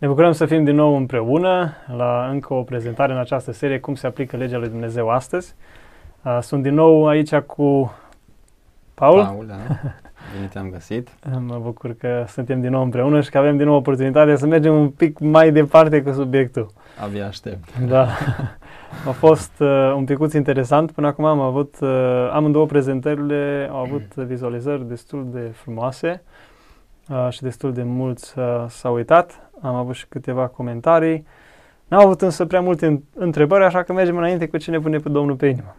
Ne bucurăm să fim din nou împreună la încă o prezentare în această serie Cum se aplică legea lui Dumnezeu astăzi. Uh, sunt din nou aici cu Paul. Paul, da. Bine te-am găsit. Mă bucur că suntem din nou împreună și că avem din nou oportunitatea să mergem un pic mai departe cu subiectul. Abia aștept. Da. A fost uh, un picuț interesant. Până acum am avut, uh, amândouă prezentările au avut vizualizări destul de frumoase uh, și destul de mulți uh, s-au uitat. Am avut și câteva comentarii. N-am avut însă prea multe întrebări, așa că mergem înainte cu ce ne pune pe Domnul pe inimă.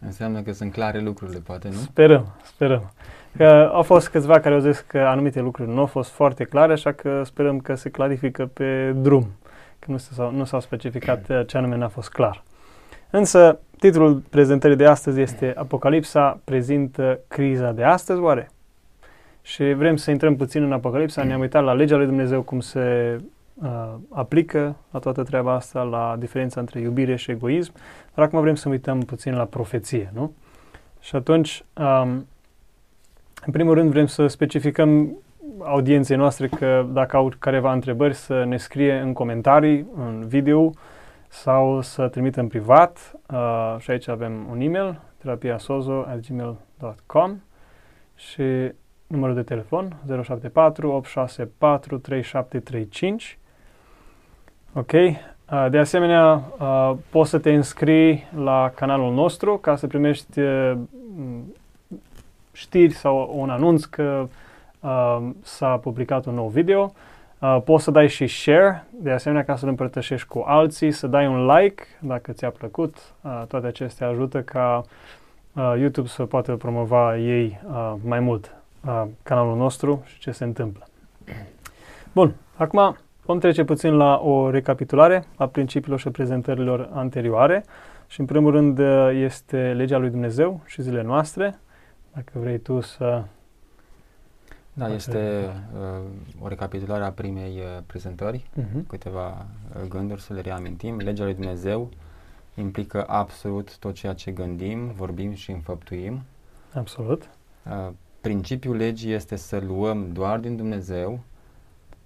Înseamnă că sunt clare lucrurile, poate, nu? Sperăm, sperăm. Că au fost câțiva care au zis că anumite lucruri nu au fost foarte clare, așa că sperăm că se clarifică pe drum, că nu s-au, nu s-au specificat uh, ce anume n-a fost clar. Însă, titlul prezentării de astăzi este Apocalipsa prezintă criza de astăzi, oare? Și vrem să intrăm puțin în Apocalipsa, ne-am uitat la legea lui Dumnezeu, cum se uh, aplică la toată treaba asta, la diferența între iubire și egoism, dar acum vrem să uităm puțin la profeție, nu? Și atunci, um, în primul rând vrem să specificăm audienței noastre că dacă au careva întrebări să ne scrie în comentarii, în video sau să trimită în privat. Uh, și aici avem un e-mail, terapiasozo.gmail.com și numărul de telefon 074 864 3735. Ok. Uh, de asemenea, uh, poți să te înscrii la canalul nostru ca să primești uh, știri sau un anunț că uh, s-a publicat un nou video. Uh, poți să dai și share, de asemenea ca să-l împărtășești cu alții, să dai un like dacă ți-a plăcut. Uh, toate acestea ajută ca uh, YouTube să poată promova ei uh, mai mult uh, canalul nostru și ce se întâmplă. Bun, acum vom trece puțin la o recapitulare a principiilor și prezentărilor anterioare și în primul rând uh, este legea lui Dumnezeu și zilele noastre. Dacă vrei tu să... Da, este uh, o recapitulare a primei uh, prezentări, Uh-huh. câteva uh, gânduri să le reamintim. Legea lui Dumnezeu implică absolut tot ceea ce gândim, vorbim și înfăptuim. Absolut. Uh, principiul legii este să luăm doar din Dumnezeu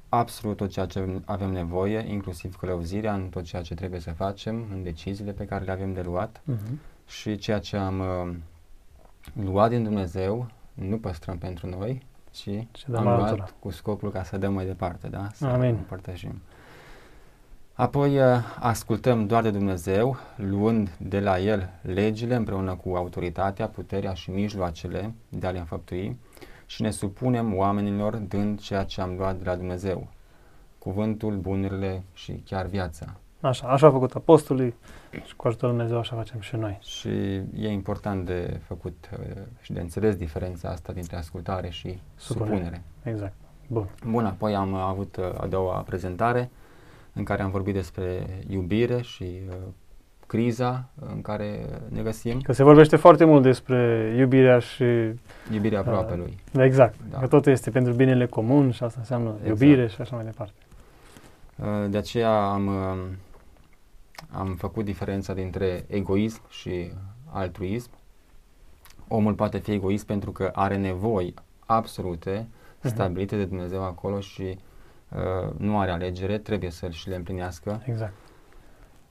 absolut tot ceea ce avem nevoie, inclusiv călăuzirea în tot ceea ce trebuie să facem, în deciziile pe care le avem de luat Uh-huh. și ceea ce am uh, luat din Dumnezeu nu păstrăm pentru noi, ci Și dăm am luat altora. cu scopul ca să dăm mai departe, da? Să Amin. împărtășim. Apoi uh, ascultăm doar de Dumnezeu, luând de la El legile împreună cu autoritatea, puterea și mijloacele de a le înfăptui și ne supunem oamenilor dând ceea ce am luat de la Dumnezeu, cuvântul, bunurile și chiar viața. Așa, așa a făcut apostolii și cu ajutorul Lui Dumnezeu așa facem și noi. Și e important de făcut uh, și de înțeles diferența asta dintre ascultare și Supunere. supunere. Exact. Bun. Bun, apoi am uh, avut uh, a doua prezentare în care am vorbit despre iubire și uh, criza în care ne găsim, Că se vorbește foarte mult despre iubirea și... iubirea aproapelui. Exact. Da. Că totul este pentru binele comun și asta înseamnă Exact. iubire și așa mai departe. Uh, De aceea am, uh, am făcut diferența dintre egoism și altruism. Omul poate fi egoist pentru că are nevoi absolute Mhm. stabilite de Dumnezeu acolo și uh, nu are alegere, trebuie să și le împlinească. Exact.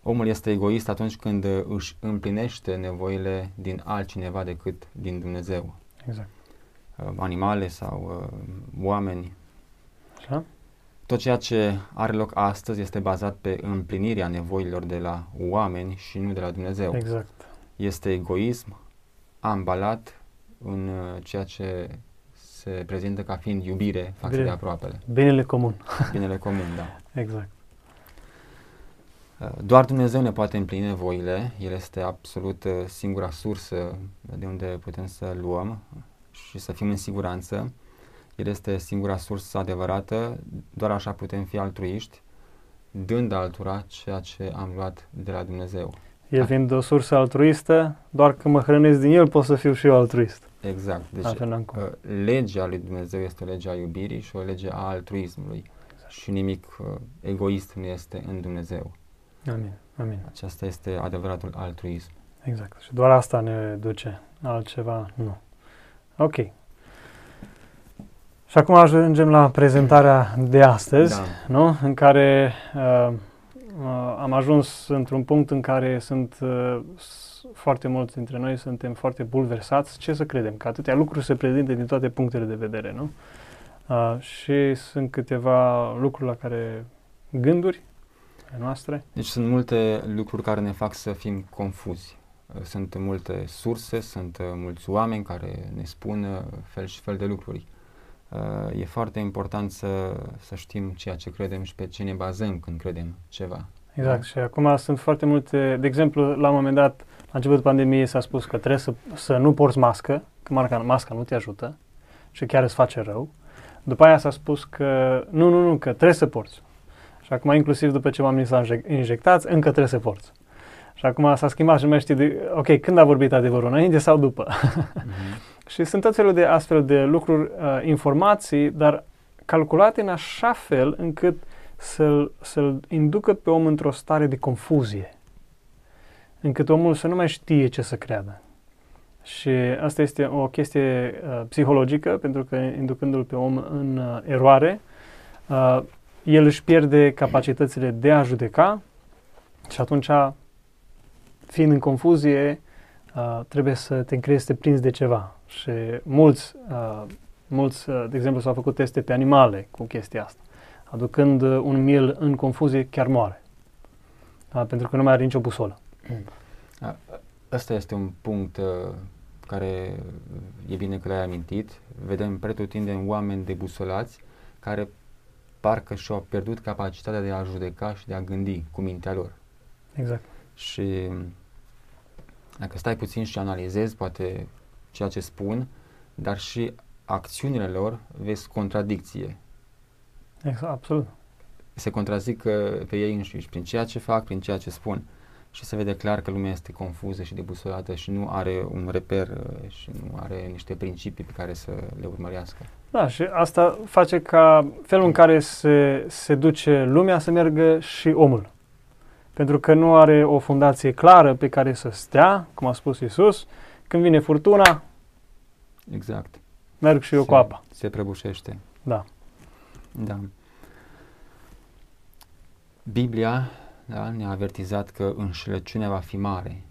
Omul este egoist atunci când uh, își împlinește nevoile din altcineva decât din Dumnezeu. Exact. Uh, Animale sau uh, oameni. Așa? Tot ceea ce are loc astăzi este bazat pe împlinirea nevoilor de la oameni și nu de la Dumnezeu. Exact. Este egoism ambalat în uh, ceea ce se prezintă ca fiind iubire față Bine. de aproapele. Binele comun. Binele comun, da. Exact. Uh, Doar Dumnezeu ne poate împlini nevoile, El este absolut uh, singura sursă de unde putem să luăm și să fim în siguranță. El este singura sursă adevărată, doar așa putem fi altruiști, dând altora ceea ce am luat de la Dumnezeu. El fiind o sursă altruistă, doar că mă hrănesc din el pot să fiu și eu altruist. Exact. Deci Altfel n-am cum. uh, legea lui Dumnezeu este o lege a iubirii și o lege a altruismului. Și nimic uh, egoist nu este în Dumnezeu. Amin. Amin. Aceasta este adevăratul altruism. Exact. Și doar asta ne duce. Altceva nu. Ok. Și acum ajungem la prezentarea de astăzi, Da. nu? în care uh, uh, am ajuns într-un punct în care sunt uh, s- foarte mulți dintre noi, suntem foarte bulversați. Ce să credem? Că atâtea lucruri se prezintă din toate punctele de vedere, nu? Uh, și sunt câteva lucruri la care, gânduri ale noastre. Deci sunt multe lucruri care ne fac să fim confuzi. Uh, Sunt multe surse, sunt uh, mulți oameni care ne spun uh, fel și fel de lucruri. Uh, E foarte important să, să știm ceea ce credem și pe ce ne bazăm când credem ceva. Exact. Da. Și acum sunt foarte multe, de exemplu, la un moment dat, la începutul pandemiei s-a spus că trebuie să, să nu porți mască, că marca, masca nu te ajută și chiar îți face rău. După aia s-a spus că nu, nu, nu, că trebuie să porți. Și acum, inclusiv după ce oamenii s-au injec- injectat, încă trebuie să porți. Și acum s-a schimbat și nu mai știi, de, ok, când a vorbit adevărul, înainte sau după? Mhm. Și sunt tot felul de astfel de lucruri, uh, informații, dar calculate în așa fel încât să-l, să-l inducă pe om într-o stare de confuzie, încât omul să nu mai știe ce să creadă. Și asta este o chestie uh, psihologică, pentru că inducându-l pe om în uh, eroare, uh, el își pierde capacitățile de a judeca și atunci, fiind în confuzie, uh, trebuie să te încrezi să te prinzi de ceva. Și mulți, uh, mulți uh, de exemplu, s-au făcut teste pe animale cu chestia asta. Aducând uh, un miel în confuzie, chiar moare. Da? Pentru că nu mai are nicio busolă. A- Ăsta este un punct uh, care e bine că l-ai amintit. Vedem pretutindeni oameni debusolați care parcă și-au pierdut capacitatea de a judeca și de a gândi cu mintea lor. Exact. Și dacă stai puțin și analizezi poate ceea ce spun, dar și acțiunile lor, vezi contradicție. exact absolut. Se contrazic uh, pe ei înșiși prin ceea ce fac, prin ceea ce spun. Și se vede clar că lumea este confuză și debusolată și nu are un reper uh, și nu are niște principii pe care să le urmărească. Da, și asta face ca felul în care se, se duce lumea să meargă și omul. Pentru că nu are o fundație clară pe care să stea, cum a spus Isus. Când vine furtuna, Exact. merg și eu se, cu apa. Se prăbușește. Da. Da. Biblia da, ne-a avertizat că înșelăciunea va fi mare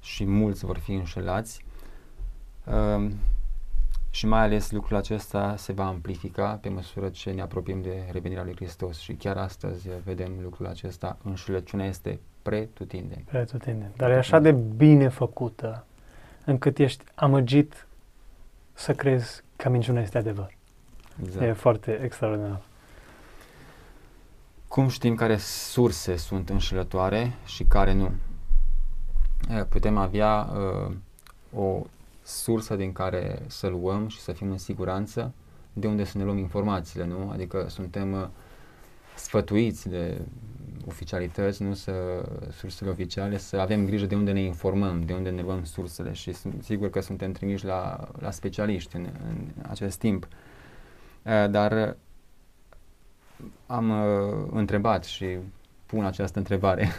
și mulți vor fi înșelați um, și mai ales lucrul acesta se va amplifica pe măsură ce ne apropiem de revenirea lui Hristos și chiar astăzi vedem lucrul acesta, înșelăciunea este pretutindeni. Pretutindeni. Dar e așa de bine făcută încât ești amăgit să crezi că minciuna este adevăr. Exact. E foarte extraordinar. Cum știm care surse sunt înșelătoare și care nu? Eh, Putem avea uh, o sursă din care să luăm și să fim în siguranță, de unde să ne luăm informațiile, nu? Adică suntem uh, sfătuiți de oficialități, nu să sursele oficiale, să avem grijă de unde ne informăm, de unde ne luăm sursele și sunt sigur că suntem trimiși la, la specialiști în, în acest timp. Uh, dar am uh, întrebat și pun această întrebare.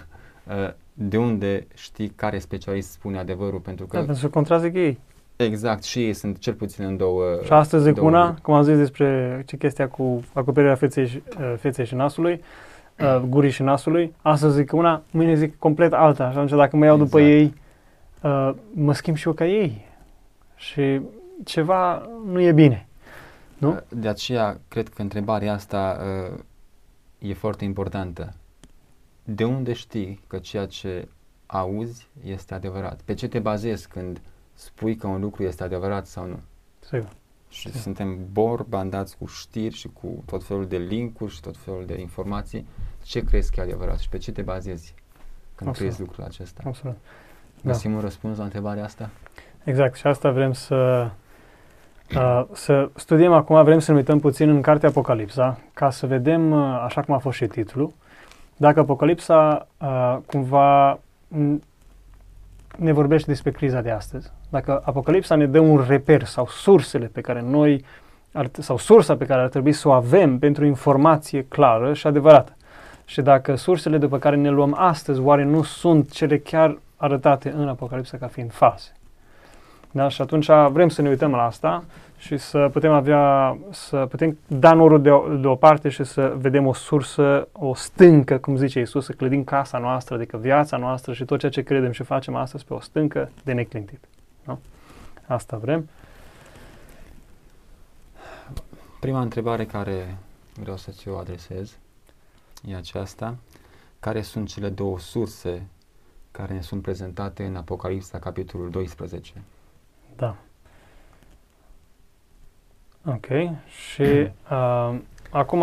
Uh, de unde știi care specialist spune adevărul? Pentru că Da, pentru să contrazic ei. exact și ei sunt cel puțin în două Și astăzi zic două una, grupuri. cum am zis despre ce chestia cu acoperirea feței și, uh, feței și nasului, uh, gurii și nasului, astăzi zic una, mâine zic complet alta. Și atunci dacă mă iau după Exact. ei, uh, mă schimb și eu ca ei. Și ceva nu e bine. Nu? Uh, De aceea cred că întrebarea asta uh, e foarte importantă. De unde știi că ceea ce auzi este adevărat? Pe ce te bazezi când spui că un lucru este adevărat sau nu? Sigur. Și Da. suntem bor bandați cu știri și cu tot felul de linkuri și tot felul de informații. Ce crezi că e adevărat și pe ce te bazezi când Absolut. crezi lucrul acesta? Absolut. Da. Găsim un răspuns la întrebarea asta? Exact. Și asta vrem să, uh, să studiem acum, vrem să ne uităm puțin în cartea Apocalipsa, ca să vedem, uh, așa cum a fost și titlul, dacă Apocalipsa uh, cumva m, ne vorbește despre criza de astăzi. Dacă Apocalipsa ne dă un reper sau sursele pe care noi, ar, sau sursa pe care ar trebui să o avem pentru informație clară și adevărată. Și dacă sursele după care ne luăm astăzi, oare nu sunt cele chiar arătate în Apocalipsa ca fiind false? Da? Și atunci vrem să ne uităm la asta și să putem avea, să putem da norul de, de o parte și să vedem o sursă, o stâncă, cum zice Iisus, să clădim casa noastră, adică viața noastră și tot ceea ce credem și facem astăzi pe o stâncă de neclintit. Nu? Asta vrem. Prima întrebare care vreau să ți-o adresez e aceasta. Care sunt cele două surse care ne sunt prezentate în Apocalipsa, capitolul 12? Da. Ok. Și uh, acum,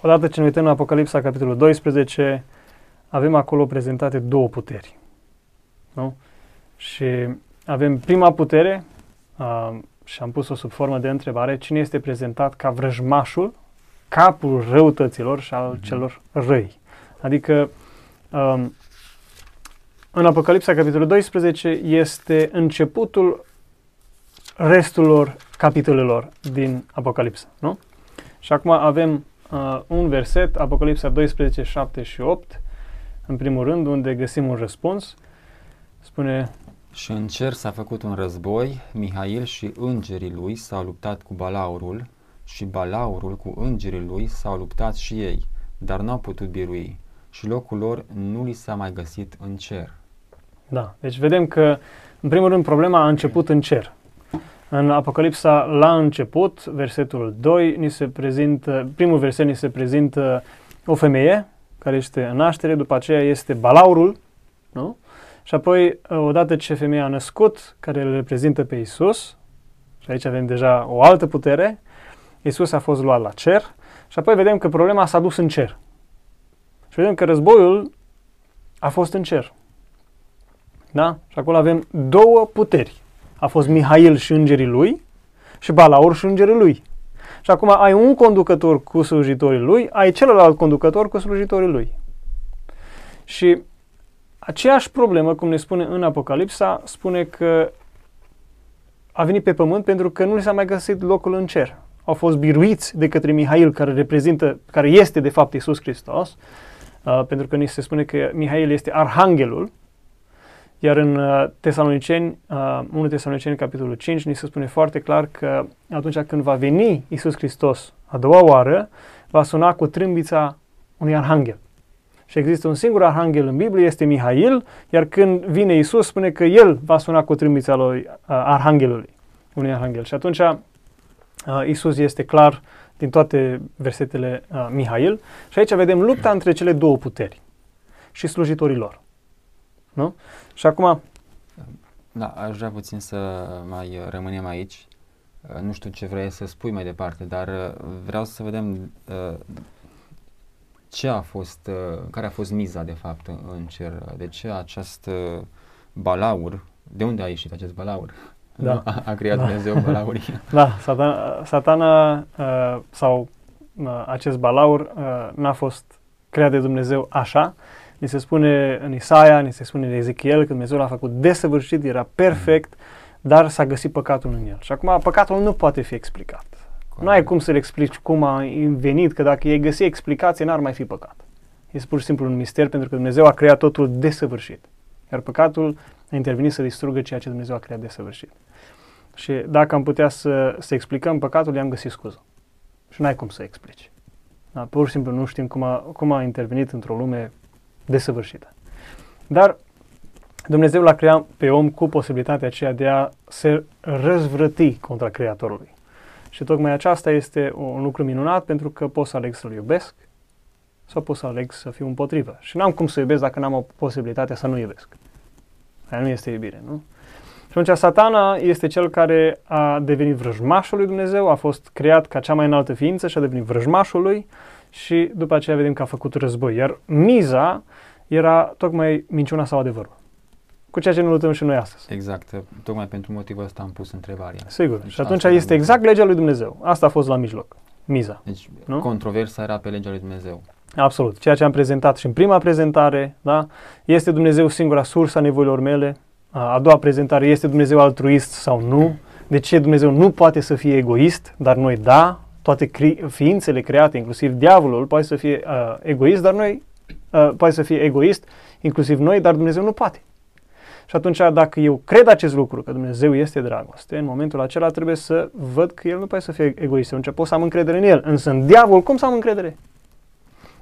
odată ce ne uităm la Apocalipsa, capitolul 12, avem acolo prezentate două puteri. Nu? Și avem prima putere, uh, și am pus-o sub formă de întrebare, cine este prezentat ca vrăjmașul, capul răutăților și al mm-hmm. celor răi. Adică um, în Apocalipsa, capitolul 12, este începutul restul capitolelor din Apocalipsa, nu? Și acum avem uh, un verset, Apocalipsa 12, 7 și 8, în primul rând, unde găsim un răspuns. Spune... Și în cer s-a făcut un război, Mihail și îngerii lui s-au luptat cu balaurul și balaurul cu îngerii lui s-au luptat și ei, dar n-au putut birui și locul lor nu li s-a mai găsit în cer. Da, deci vedem că, în primul rând, problema a început în cer. În Apocalipsa, la început, versetul 2, ni se prezintă, primul verset ni se prezintă o femeie care este în naștere, după aceea este balaurul, nu? Și apoi, odată ce femeia a născut, care îl reprezintă pe Isus, și aici avem deja o altă putere, Isus a fost luat la cer și apoi vedem că problema s-a dus în cer. Și vedem că războiul a fost în cer. Da? Și acolo avem două puteri. A fost Mihail și îngerii lui și Balaur și îngerii lui. Și acum ai un conducător cu slujitorii lui, ai celălalt conducător cu slujitorii lui. Și aceeași problemă, cum ne spune în Apocalipsa, spune că a venit pe pământ pentru că nu li s-a mai găsit locul în cer. Au fost biruiți de către Mihail, care reprezintă, care este de fapt Isus Hristos, uh, pentru că ni se spune că Mihail este arhanghelul, iar în uh, Tesaloniceni, uh, 1 Tesaloniceni, capitolul 5, ni se spune foarte clar că atunci când va veni Isus Hristos a doua oară, va suna cu trâmbița unui arhanghel. Și există un singur arhanghel în Biblie, este Mihail, iar când vine Isus, spune că el va suna cu trâmbița lui uh, arhanghelului, unui arhanghel. Și atunci uh, Isus este clar din toate versetele uh, Mihail. Și aici vedem lupta între cele două puteri și slujitorii lor. Nu? Și acum... Da, aș vrea puțin să mai rămânem aici. Nu știu ce vrei să spui mai departe, dar vreau să vedem uh, ce a fost, uh, care a fost miza de fapt în cer. De ce acest balaur, de unde a ieșit acest balaur? Da. A, a creat da. Dumnezeu balaurii. Da, satana, satana uh, sau uh, acest balaur uh, n-a fost creat de Dumnezeu așa, Ni se spune în Isaia, ni se spune în Ezechiel că Dumnezeu l-a făcut desăvârșit, era perfect, dar s-a găsit păcatul în el. Și acum păcatul nu poate fi explicat. Nu ai cum să-l explici cum a venit, că dacă ei găsi explicație, n-ar mai fi păcat. Este pur și simplu un mister pentru că Dumnezeu a creat totul desăvârșit. Iar păcatul a intervenit să distrugă ceea ce Dumnezeu a creat desăvârșit. Și dacă am putea să, să explicăm păcatul, i-am găsit scuză. Și n-ai cum să explici. Da, pur și simplu nu știm cum a, cum a intervenit într-o lume desăvârșită. Dar Dumnezeu l-a creat pe om cu posibilitatea aceea de a se răzvrăti contra Creatorului. Și tocmai aceasta este un lucru minunat pentru că pot să aleg să-L iubesc sau pot să aleg să fiu împotrivă. Și n-am cum să iubesc dacă n-am o posibilitate să nu iubesc. Aia nu este iubire, nu? Și atunci satana este cel care a devenit vrăjmașul lui Dumnezeu, a fost creat ca cea mai înaltă ființă și a devenit vrăjmașul lui și după aceea vedem că a făcut război. Iar miza era tocmai minciuna sau adevărul. Cu ceea ce ne luptăm și noi astăzi. Exact. Tocmai pentru motivul ăsta am pus întrebarea. Sigur. Deci și atunci este exact legea lui Dumnezeu. Asta a fost la mijloc. Miza. Deci nu? controversa era pe legea lui Dumnezeu. Absolut. Ceea ce am prezentat și în prima prezentare, da? Este Dumnezeu singura sursă a nevoilor mele. A doua prezentare, este Dumnezeu altruist sau nu? De ce Dumnezeu nu poate să fie egoist, dar noi da? Toate cri- ființele create, inclusiv diavolul, poate să fie uh, egoist, dar noi uh, poate să fie egoist, inclusiv noi, dar Dumnezeu nu poate. Și atunci, dacă eu cred acest lucru, că Dumnezeu este dragoste, în momentul acela trebuie să văd că El nu poate să fie egoist. Atunci pot să am încredere în El. Însă în diavol, cum să am încredere?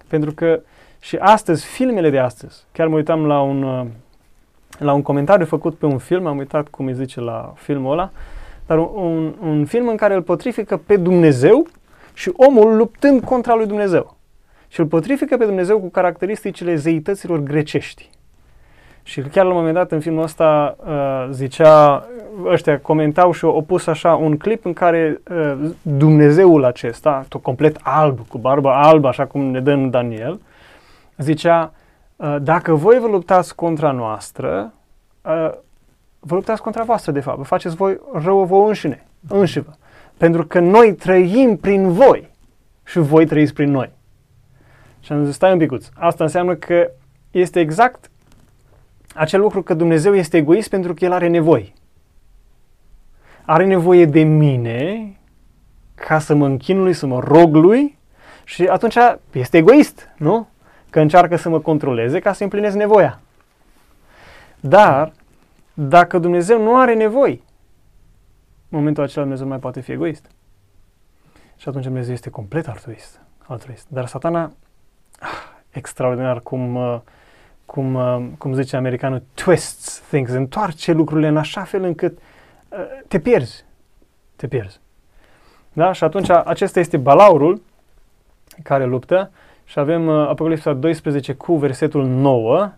Pentru că și astăzi, filmele de astăzi, chiar mă uitam la un, uh, la un comentariu făcut pe un film, am uitat cum îi zice la filmul ăla, dar un, un, un film în care îl potrifică pe Dumnezeu și omul luptând contra lui Dumnezeu. Și îl potrifică pe Dumnezeu cu caracteristicile zeităților grecești. Și chiar la un moment dat în filmul ăsta uh, zicea, ăștia comentau și au pus așa un clip în care uh, Dumnezeul acesta, tot complet alb, cu barbă albă, așa cum ne dă în Daniel, zicea, uh, dacă voi vă luptați contra noastră, uh, vă luptați contra voastră, de fapt. Vă faceți voi rău vouă înșine, înșivă. Pentru că noi trăim prin voi și voi trăiți prin noi. Și am zis, stai un picuț. Asta înseamnă că este exact acel lucru că Dumnezeu este egoist pentru că El are nevoi. Are nevoie de mine ca să mă închin lui, să mă rog lui și atunci este egoist, nu? Că încearcă să mă controleze ca să împlinesc nevoia. Dar, dacă Dumnezeu nu are nevoi, în momentul acela Dumnezeu nu mai poate fi egoist. Și atunci Dumnezeu este complet altruist. altruist. Dar satana, ah, extraordinar cum, uh, cum, uh, cum zice americanul, twists things, întoarce lucrurile în așa fel încât uh, te pierzi. Te pierzi. Da? Și atunci acesta este balaurul care luptă și avem Apocalipsa 12 cu versetul 9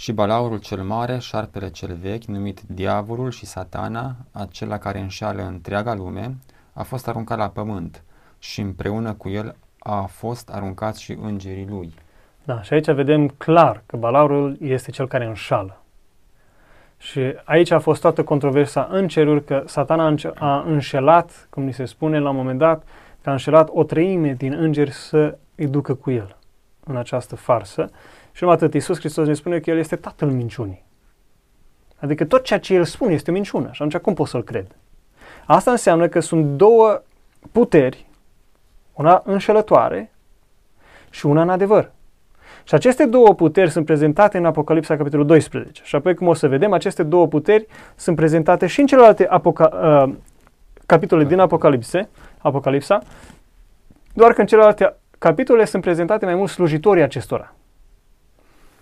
și balaurul cel mare, șarpele cel vechi, numit diavolul și satana, acela care înșală întreaga lume, a fost aruncat la pământ și împreună cu el a fost aruncat și îngerii lui. Da, și aici vedem clar că balaurul este cel care înșală. Și aici a fost toată controversa în ceruri că satana a înșelat, cum ni se spune la un moment dat, că a înșelat o treime din îngeri să îi ducă cu el în această farsă. Și nu atât, Iisus Hristos ne spune că El este tatăl minciunii. Adică tot ceea ce El spune este o minciună. Și atunci cum pot să-L cred? Asta înseamnă că sunt două puteri, una înșelătoare și una în adevăr. Și aceste două puteri sunt prezentate în Apocalipsa capitolul 12. Și apoi, cum o să vedem, aceste două puteri sunt prezentate și în celelalte apoca- uh, capitole din Apocalipse, Apocalipsa, doar că în celelalte capitole sunt prezentate mai mult slujitorii acestora.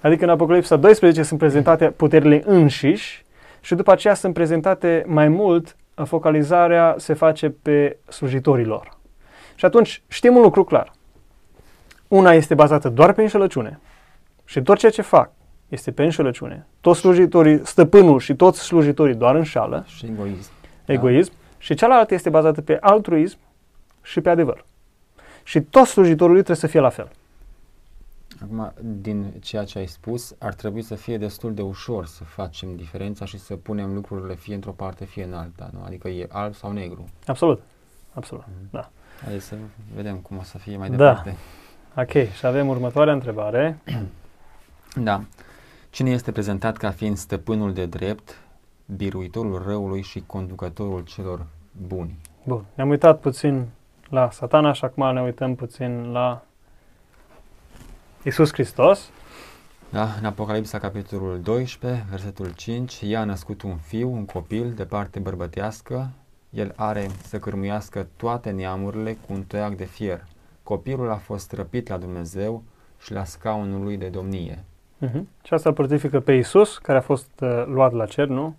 Adică în Apocalipsa 12 sunt prezentate puterile înșiși și după aceea sunt prezentate mai mult, focalizarea se face pe slujitorilor. Și atunci știm un lucru clar. Una este bazată doar pe înșelăciune și tot ceea ce fac este pe înșelăciune. Toți slujitorii, stăpânul și toți slujitorii doar înșală. Și egoism. Egoism. Da. Și cealaltă este bazată pe altruism și pe adevăr. Și toți slujitorii trebuie să fie la fel. Acum, din ceea ce ai spus, ar trebui să fie destul de ușor să facem diferența și să punem lucrurile fie într-o parte, fie în alta, nu? Adică e alb sau negru. Absolut, absolut, mm-hmm. da. Haideți să vedem cum o să fie mai da. departe. Ok, și avem următoarea întrebare. da. Cine este prezentat ca fiind stăpânul de drept, biruitorul răului și conducătorul celor buni? Bun, ne-am uitat puțin la satana și acum ne uităm puțin la Iisus Hristos. Da, în Apocalipsa, capitolul 12, versetul 5, ea a născut un fiu, un copil de parte bărbătească, el are să cârmuiască toate neamurile cu un toiac de fier. Copilul a fost răpit la Dumnezeu și la scaunul lui de domnie. Uh-huh. Și asta îl portifică pe Iisus, care a fost uh, luat la cer, nu?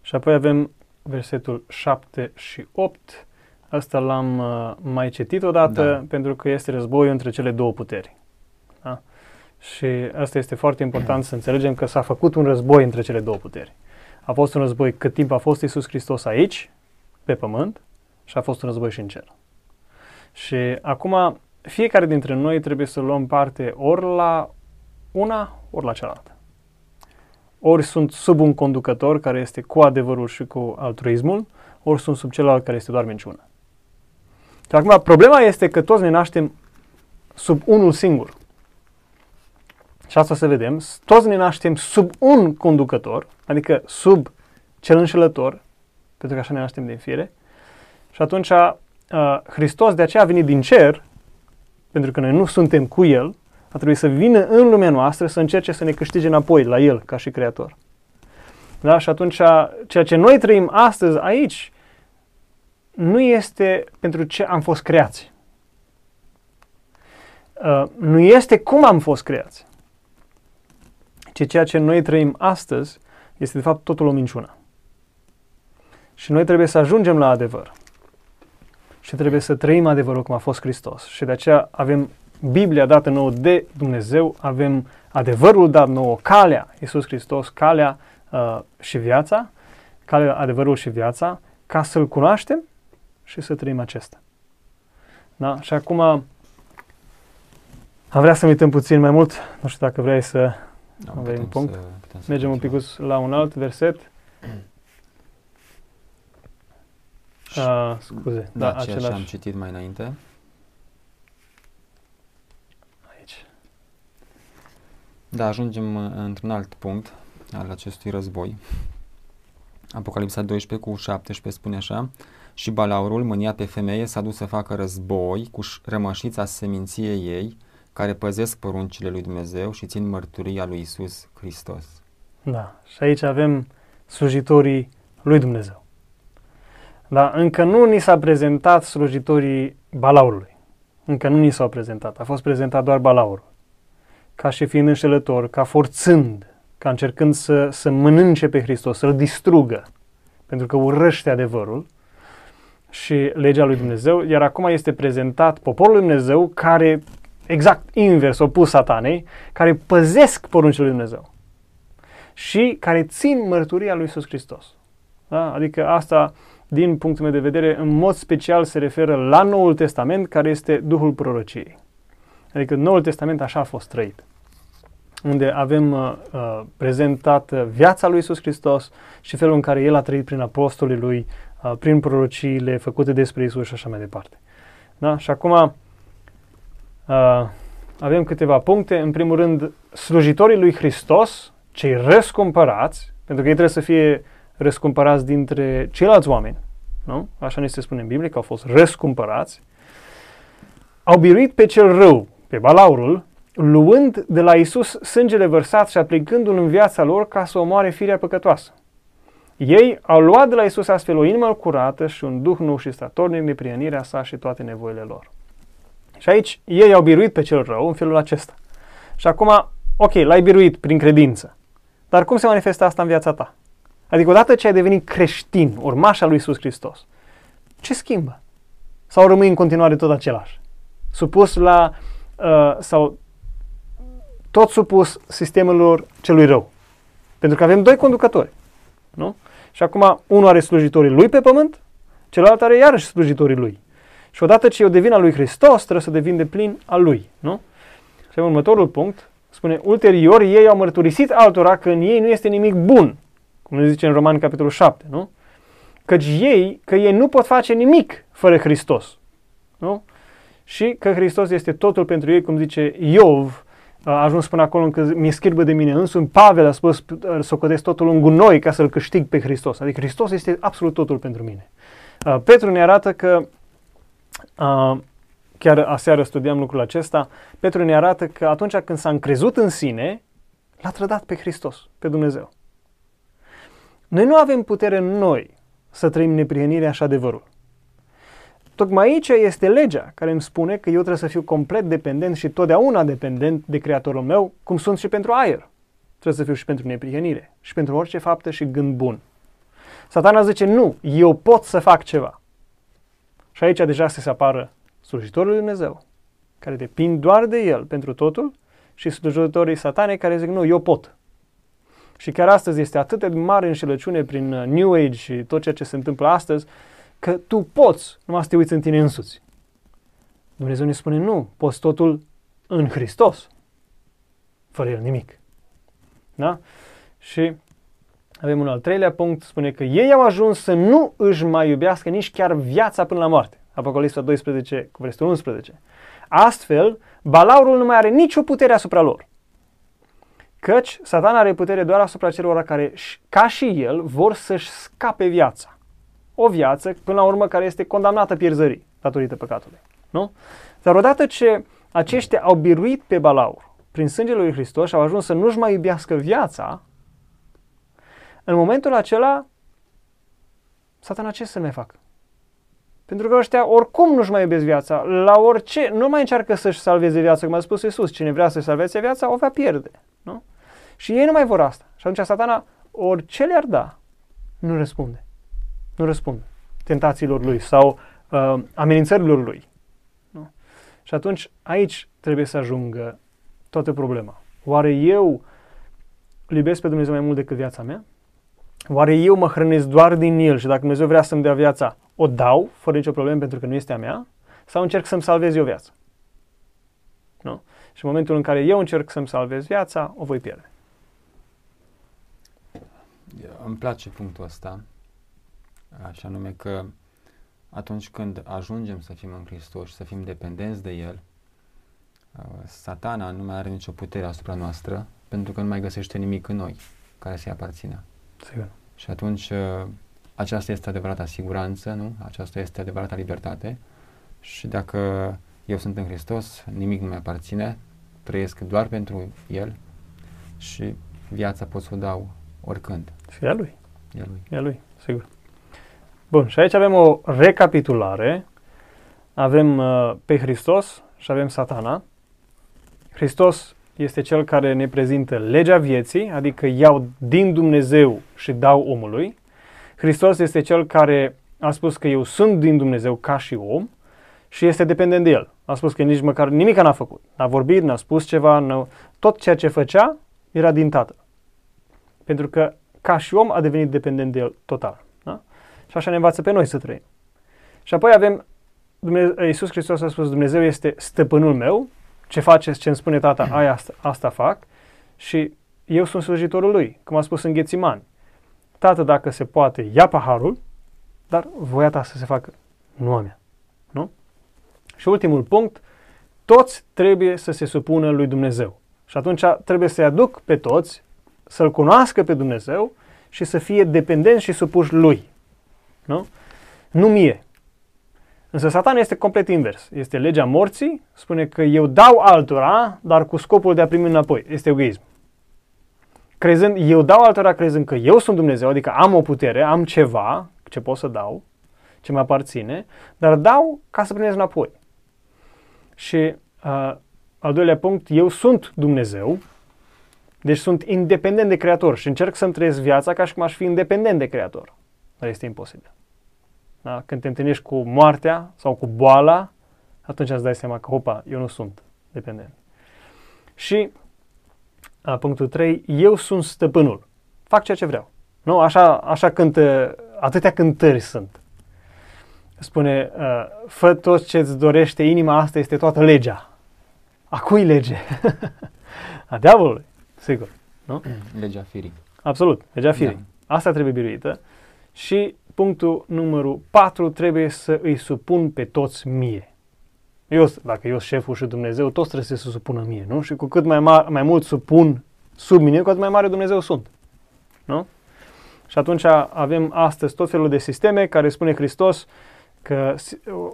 Și apoi avem versetul 7 și 8. Asta l-am uh, mai citit odată, da. pentru că este războiul între cele două puteri. Da? Și asta este foarte important să înțelegem că s-a făcut un război între cele două puteri. A fost un război cât timp a fost Isus Hristos aici, pe pământ, și a fost un război și în cer. Și acum, fiecare dintre noi trebuie să luăm parte ori la una, ori la cealaltă. Ori sunt sub un conducător care este cu adevărul și cu altruismul, ori sunt sub celălalt care este doar minciună. Și acum, problema este că toți ne naștem sub unul singur. Și asta să vedem, toți ne naștem sub un conducător, adică sub cel înșelător, pentru că așa ne naștem din fire. Și atunci uh, Hristos de aceea a venit din cer, pentru că noi nu suntem cu El, a trebuit să vină în lumea noastră să încerce să ne câștige înapoi la El ca și Creator. Da? Și atunci ceea ce noi trăim astăzi aici nu este pentru ce am fost creați. Uh, nu este cum am fost creați. Ci ceea ce noi trăim astăzi este de fapt totul o minciună. Și noi trebuie să ajungem la adevăr. Și trebuie să trăim adevărul cum a fost Hristos. Și de aceea avem Biblia dată nouă de Dumnezeu, avem adevărul dat nouă, calea, Iisus Hristos, calea uh, și viața, calea, adevărul și viața, ca să-L cunoaștem și să trăim acesta. Da? Și acum am vrea să uităm puțin mai mult, nu știu dacă vrei să da, avem un punct. Să, să Mergem un pic la un alt verset. Uh, scuze, da, da același. am citit mai înainte. Aici. Da, ajungem uh, într-un alt punct al acestui război. Apocalipsa 12 cu 17 spune așa Și balaurul, mânia pe femeie, s-a dus să facă război cu rămășița seminției ei, care păzesc poruncile lui Dumnezeu și țin mărturia lui Isus Hristos. Da, și aici avem slujitorii lui Dumnezeu. Dar încă nu ni s-a prezentat slujitorii balaurului. Încă nu ni s-au prezentat. A fost prezentat doar balaurul. Ca și fiind înșelător, ca forțând, ca încercând să, să mănânce pe Hristos, să-L distrugă. Pentru că urăște adevărul și legea lui Dumnezeu, iar acum este prezentat poporul lui Dumnezeu care, exact invers, opus satanei, care păzesc poruncile lui Dumnezeu și care țin mărturia lui Iisus Hristos. Da? Adică asta din punctul meu de vedere, în mod special se referă la Noul Testament, care este Duhul prorociei. Adică Noul Testament așa a fost trăit unde avem uh, uh, prezentat viața lui Isus Hristos și felul în care El a trăit prin apostolii Lui, uh, prin prorociile făcute despre Isus și așa mai departe. Da? Și acum uh, avem câteva puncte. În primul rând, slujitorii lui Hristos, cei răscumpărați, pentru că ei trebuie să fie răscumpărați dintre ceilalți oameni, nu? Așa ne se spune în Biblie că au fost răscumpărați, au biruit pe cel rău, pe balaurul, luând de la Isus sângele vărsat și aplicându-l în viața lor ca să omoare firea păcătoasă. Ei au luat de la Isus astfel o inimă curată și un duh nou și statornic de prienirea sa și toate nevoile lor. Și aici ei au biruit pe cel rău în felul acesta. Și acum, ok, l-ai biruit prin credință. Dar cum se manifestă asta în viața ta? Adică odată ce ai devenit creștin, urmaș al lui Isus Hristos, ce schimbă? Sau rămâi în continuare tot același? Supus la, uh, sau tot supus sistemelor celui rău. Pentru că avem doi conducători. Nu? Și acum unul are slujitorii lui pe pământ, celălalt are iarăși slujitorii lui. Și odată ce eu devin al lui Hristos, trebuie să devin de plin al lui. Nu? Și următorul punct spune, ulterior ei au mărturisit altora că în ei nu este nimic bun, cum ne zice în Roman capitolul 7, nu? Căci ei, că ei nu pot face nimic fără Hristos. Nu? Și că Hristos este totul pentru ei, cum zice Iov, a ajuns până acolo încât mi-e schirbă de mine însumi. Pavel a spus să codesc totul în gunoi ca să-L câștig pe Hristos. Adică Hristos este absolut totul pentru mine. Petru ne arată că, chiar aseară studiam lucrul acesta, Petru ne arată că atunci când s-a încrezut în sine, l-a trădat pe Hristos, pe Dumnezeu. Noi nu avem putere în noi să trăim neprihănirea și adevărul. Tocmai aici este legea care îmi spune că eu trebuie să fiu complet dependent și totdeauna dependent de Creatorul meu, cum sunt și pentru aer. Trebuie să fiu și pentru neprihănire și pentru orice faptă și gând bun. Satana zice, nu, eu pot să fac ceva. Și aici deja se separă slujitorul lui Dumnezeu, care depind doar de el pentru totul, și slujitorii satanei care zic, nu, eu pot. Și chiar astăzi este atât de mare înșelăciune prin uh, New Age și tot ceea ce se întâmplă astăzi, că tu poți numai să te uiți în tine însuți. Dumnezeu ne spune nu, poți totul în Hristos, fără El nimic. Da? Și avem un al treilea punct, spune că ei au ajuns să nu își mai iubească nici chiar viața până la moarte. Apocalipsa 12 cu versetul 11. Astfel, balaurul nu mai are nicio putere asupra lor. Căci satan are putere doar asupra celor care, ca și el, vor să-și scape viața o viață, până la urmă, care este condamnată pierzării datorită păcatului. Nu? Dar odată ce aceștia au biruit pe balaur prin sângele lui Hristos și au ajuns să nu-și mai iubească viața, în momentul acela, satana ce să mai facă? Pentru că ăștia oricum nu-și mai iubesc viața. La orice, nu mai încearcă să-și salveze viața, cum a spus Iisus. Cine vrea să-și salveze viața, o va pierde. Nu? Și ei nu mai vor asta. Și atunci satana, orice le-ar da, nu răspunde. Nu răspunde tentațiilor lui sau uh, amenințărilor lui. Nu? Și atunci aici trebuie să ajungă toată problema. Oare eu îl iubesc pe Dumnezeu mai mult decât viața mea? Oare eu mă hrănesc doar din El și dacă Dumnezeu vrea să-mi dea viața, o dau fără nicio problemă pentru că nu este a mea? Sau încerc să-mi salvez eu viața? Nu? Și în momentul în care eu încerc să-mi salvez viața, o voi pierde. Îmi place punctul ăsta, așa nume că atunci când ajungem să fim în Hristos și să fim dependenți de El, uh, satana nu mai are nicio putere asupra noastră pentru că nu mai găsește nimic în noi care să-i aparțină. Sigur. Și atunci uh, aceasta este adevărata siguranță, nu? Aceasta este adevărata libertate. Și dacă eu sunt în Hristos, nimic nu mi aparține, trăiesc doar pentru El și viața pot să o dau oricând. Și a Lui. E a Lui. E a Lui, sigur. Bun, și aici avem o recapitulare. Avem uh, pe Hristos și avem satana. Hristos este cel care ne prezintă legea vieții, adică iau din Dumnezeu și dau omului. Hristos este cel care a spus că eu sunt din Dumnezeu ca și om și este dependent de el. A spus că nici măcar nimic n-a făcut. N-a vorbit, n-a spus ceva, n-a... tot ceea ce făcea era din Tatăl. Pentru că ca și om a devenit dependent de el total. Da? Și așa ne învață pe noi să trăim. Și apoi avem Dumnezeu, Iisus Hristos a spus Dumnezeu este stăpânul meu, ce faceți, ce îmi spune tata, aia asta, asta fac și eu sunt slujitorul lui, cum a spus în Ghețimani. Tată, dacă se poate, ia paharul, dar voia ta să se facă, nu a mea. Nu? Și ultimul punct, toți trebuie să se supună lui Dumnezeu. Și atunci trebuie să-i aduc pe toți, să-L cunoască pe Dumnezeu și să fie dependenți și supuși lui. Nu? Nu mie. Însă satan este complet invers. Este legea morții, spune că eu dau altora, dar cu scopul de a primi înapoi. Este egoism. Crezând, eu dau altora crezând că eu sunt Dumnezeu, adică am o putere, am ceva ce pot să dau, ce mă aparține, dar dau ca să primesc înapoi. Și uh, al doilea punct, eu sunt Dumnezeu, deci sunt independent de Creator și încerc să-mi trăiesc viața ca și cum aș fi independent de Creator. Dar este imposibil. Da? Când te întâlnești cu moartea sau cu boala, atunci îți dai seama că, opa, eu nu sunt dependent. Și a, punctul 3, eu sunt stăpânul. Fac ceea ce vreau. Nu? Așa, așa cântă, atâtea cântări sunt. Spune, uh, fă tot ce-ți dorește inima, asta este toată legea. A cui lege? a diavolului, sigur. Nu? Legea firii. Absolut, legea firii. Da. Asta trebuie biruită. Și punctul numărul 4, trebuie să îi supun pe toți mie. Eu, dacă eu sunt șeful și Dumnezeu, toți trebuie să se supună mie, nu? Și cu cât mai, ma- mai mult supun sub mine, cu atât mai mare Dumnezeu sunt. Nu? Și atunci avem astăzi tot felul de sisteme care spune Hristos că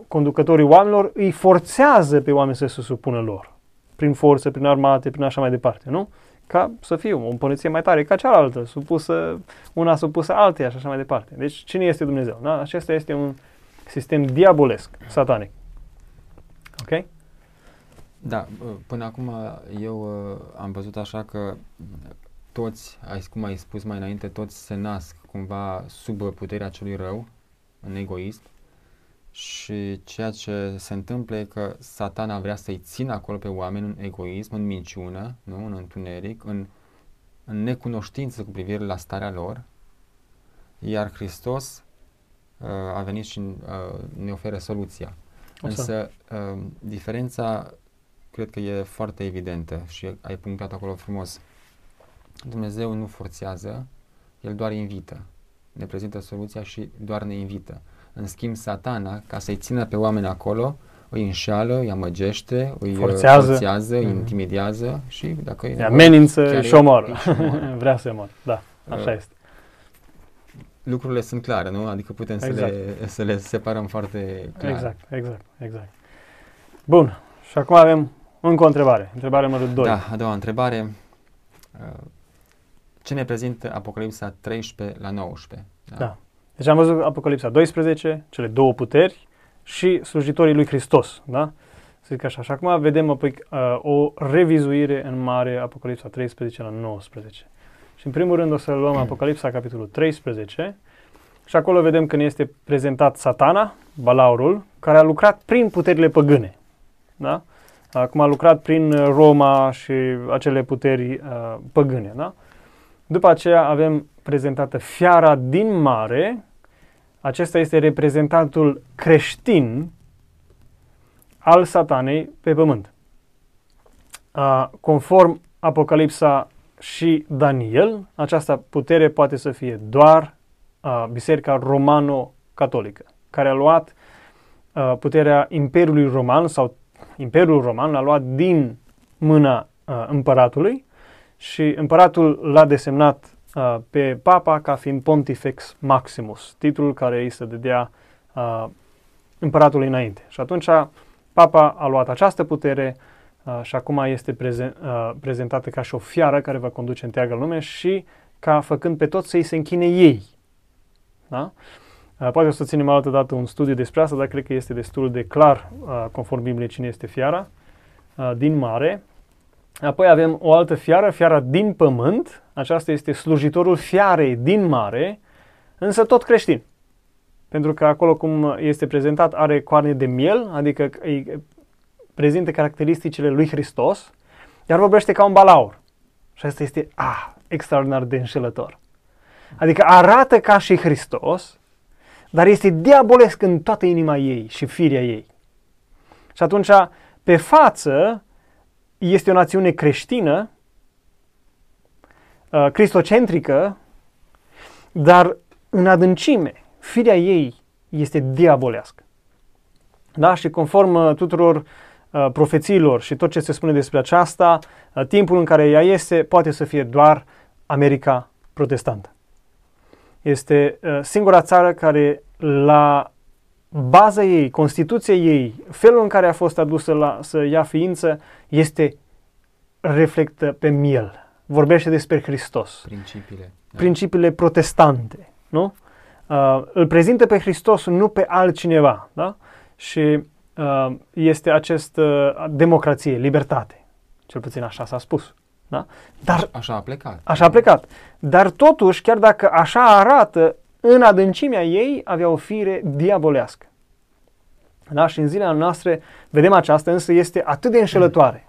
conducătorii oamenilor îi forțează pe oameni să se supună lor. Prin forță, prin armate, prin așa mai departe, nu? Ca să fie o împărăție mai tare ca cealaltă, supusă, una supusă alteia și așa mai departe. Deci cine este Dumnezeu? Da? Acesta este un sistem diabolesc, satanic. Ok? Da, până acum eu am văzut așa că toți, cum ai spus mai înainte, toți se nasc cumva sub puterea celui rău, în egoism, și ceea ce se întâmplă e că satana vrea să-i țină acolo pe oameni în egoism, în minciună, nu? în întuneric, în, în necunoștință cu privire la starea lor, iar Hristos uh, a venit și uh, ne oferă soluția. Însă uh, diferența cred că e foarte evidentă și ai punctat acolo frumos. Dumnezeu nu forțează, El doar invită. Ne prezintă soluția și doar ne invită. În schimb, satana, ca să-i țină pe oameni acolo, îi înșeală, îi amăgește, îi uh, forțează, forțează îi mm. intimidează și dacă îi amenință și omoară. Vrea să omoară. Da, așa uh, este. Lucrurile sunt clare, nu? Adică putem exact. să, le, să le separăm foarte clar. Exact, exact, exact. Bun. Și acum avem încă o întrebare. Întrebarea numărul 2. Da, a doua întrebare. Uh, ce ne prezintă Apocalipsa 13 la 19. Da. da. Deci am văzut Apocalipsa 12, cele două puteri și slujitorii lui Hristos. Da? Să zic așa. Și acum vedem apoi, uh, o revizuire în mare Apocalipsa 13 la 19. Și în primul rând o să luăm Apocalipsa capitolul 13 și acolo vedem că ne este prezentat satana, balaurul, care a lucrat prin puterile păgâne. Da? Acum a lucrat prin Roma și acele puteri uh, păgâne. Da? După aceea avem prezentată fiara din mare. Acesta este reprezentantul creștin al satanei pe pământ. Uh, conform Apocalipsa și Daniel, această putere poate să fie doar uh, Biserica Romano-Catolică, care a luat uh, puterea Imperiului Roman sau Imperiul Roman l-a luat din mâna uh, împăratului și împăratul l-a desemnat uh, pe papa ca fiind Pontifex Maximus, titlul care îi se dădea uh, împăratului înainte. Și atunci papa a luat această putere uh, și acum este prezen, uh, prezentată ca și o fiară care va conduce întreaga lume și ca făcând pe toți să-i se închine ei. Da? Uh, poate o să ținem altă dată un studiu despre asta, dar cred că este destul de clar, uh, conform Bibliei, cine este fiara uh, din mare. Apoi avem o altă fiară, fiara din pământ. Aceasta este slujitorul fiarei din mare, însă tot creștin. Pentru că acolo cum este prezentat are coarne de miel, adică îi prezintă caracteristicile lui Hristos, iar vorbește ca un balaur. Și asta este ah, extraordinar de înșelător. Adică arată ca și Hristos, dar este diabolesc în toată inima ei și firea ei. Și atunci, pe față, este o națiune creștină, uh, cristocentrică, dar în adâncime, firea ei este diabolească. Da? Și conform uh, tuturor uh, profețiilor și tot ce se spune despre aceasta, uh, timpul în care ea este poate să fie doar America protestantă. Este uh, singura țară care la baza ei, Constituția ei, felul în care a fost adusă la, să ia ființă, este reflectă pe miel. Vorbește despre Hristos. Principiile. Da. Principiile protestante. Nu? Uh, îl prezintă pe Hristos, nu pe altcineva. Da? Și uh, este această uh, democrație, libertate. Cel puțin așa s-a spus. Da? Dar, așa a plecat. Așa a plecat. Dar totuși, chiar dacă așa arată, în adâncimea ei avea o fire diabolească. Da? Și în zilele noastre vedem aceasta, însă este atât de înșelătoare,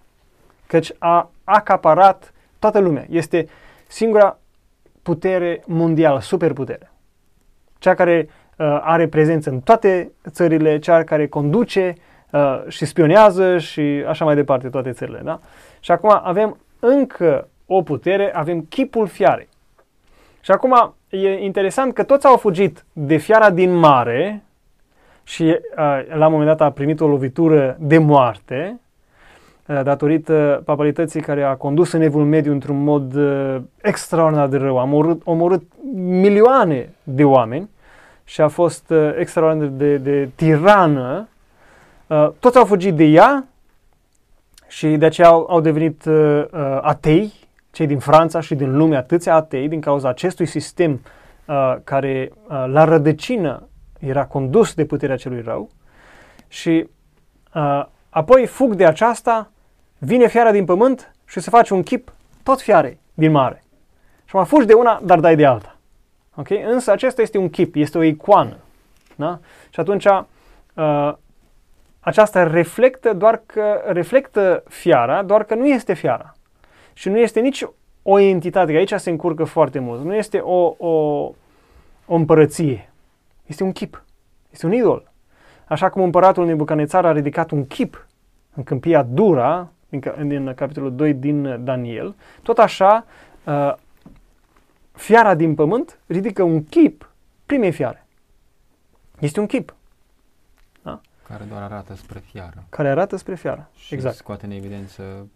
căci a acaparat toată lumea. Este singura putere mondială, superputere. Cea care uh, are prezență în toate țările, cea care conduce uh, și spionează și așa mai departe toate țările. Da? Și acum avem încă o putere, avem chipul fiarei. Și acum e interesant că toți au fugit de fiara din mare și uh, la un moment dat a primit o lovitură de moarte uh, datorită papalității care a condus în evul mediu într-un mod uh, extraordinar de rău. A omorât, omorât milioane de oameni și a fost extraordinar de, de tirană. Toți au fugit de ea și de aceea au, au devenit uh, uh, atei, cei din Franța și din lume, atâția atei, din cauza acestui sistem uh, care uh, la rădăcină era condus de puterea celui rău. Și uh, apoi fug de aceasta, vine fiara din pământ și se face un chip tot fiare din mare. Și mă fugi de una, dar dai de alta. Ok? Însă acesta este un chip, este o icoană. Da? Și atunci uh, aceasta reflectă doar că reflectă fiara, doar că nu este fiara. Și nu este nici o entitate, că aici se încurcă foarte mult. Nu este o, o, o împărăție. Este un chip. Este un idol. Așa cum împăratul Nebucanețar a ridicat un chip în câmpia Dura, din, din capitolul 2 din Daniel, tot așa uh, fiara din pământ ridică un chip primei fiare. Este un chip. Care doar arată spre fiară. Care arată spre fiară, și exact. scoate în evidență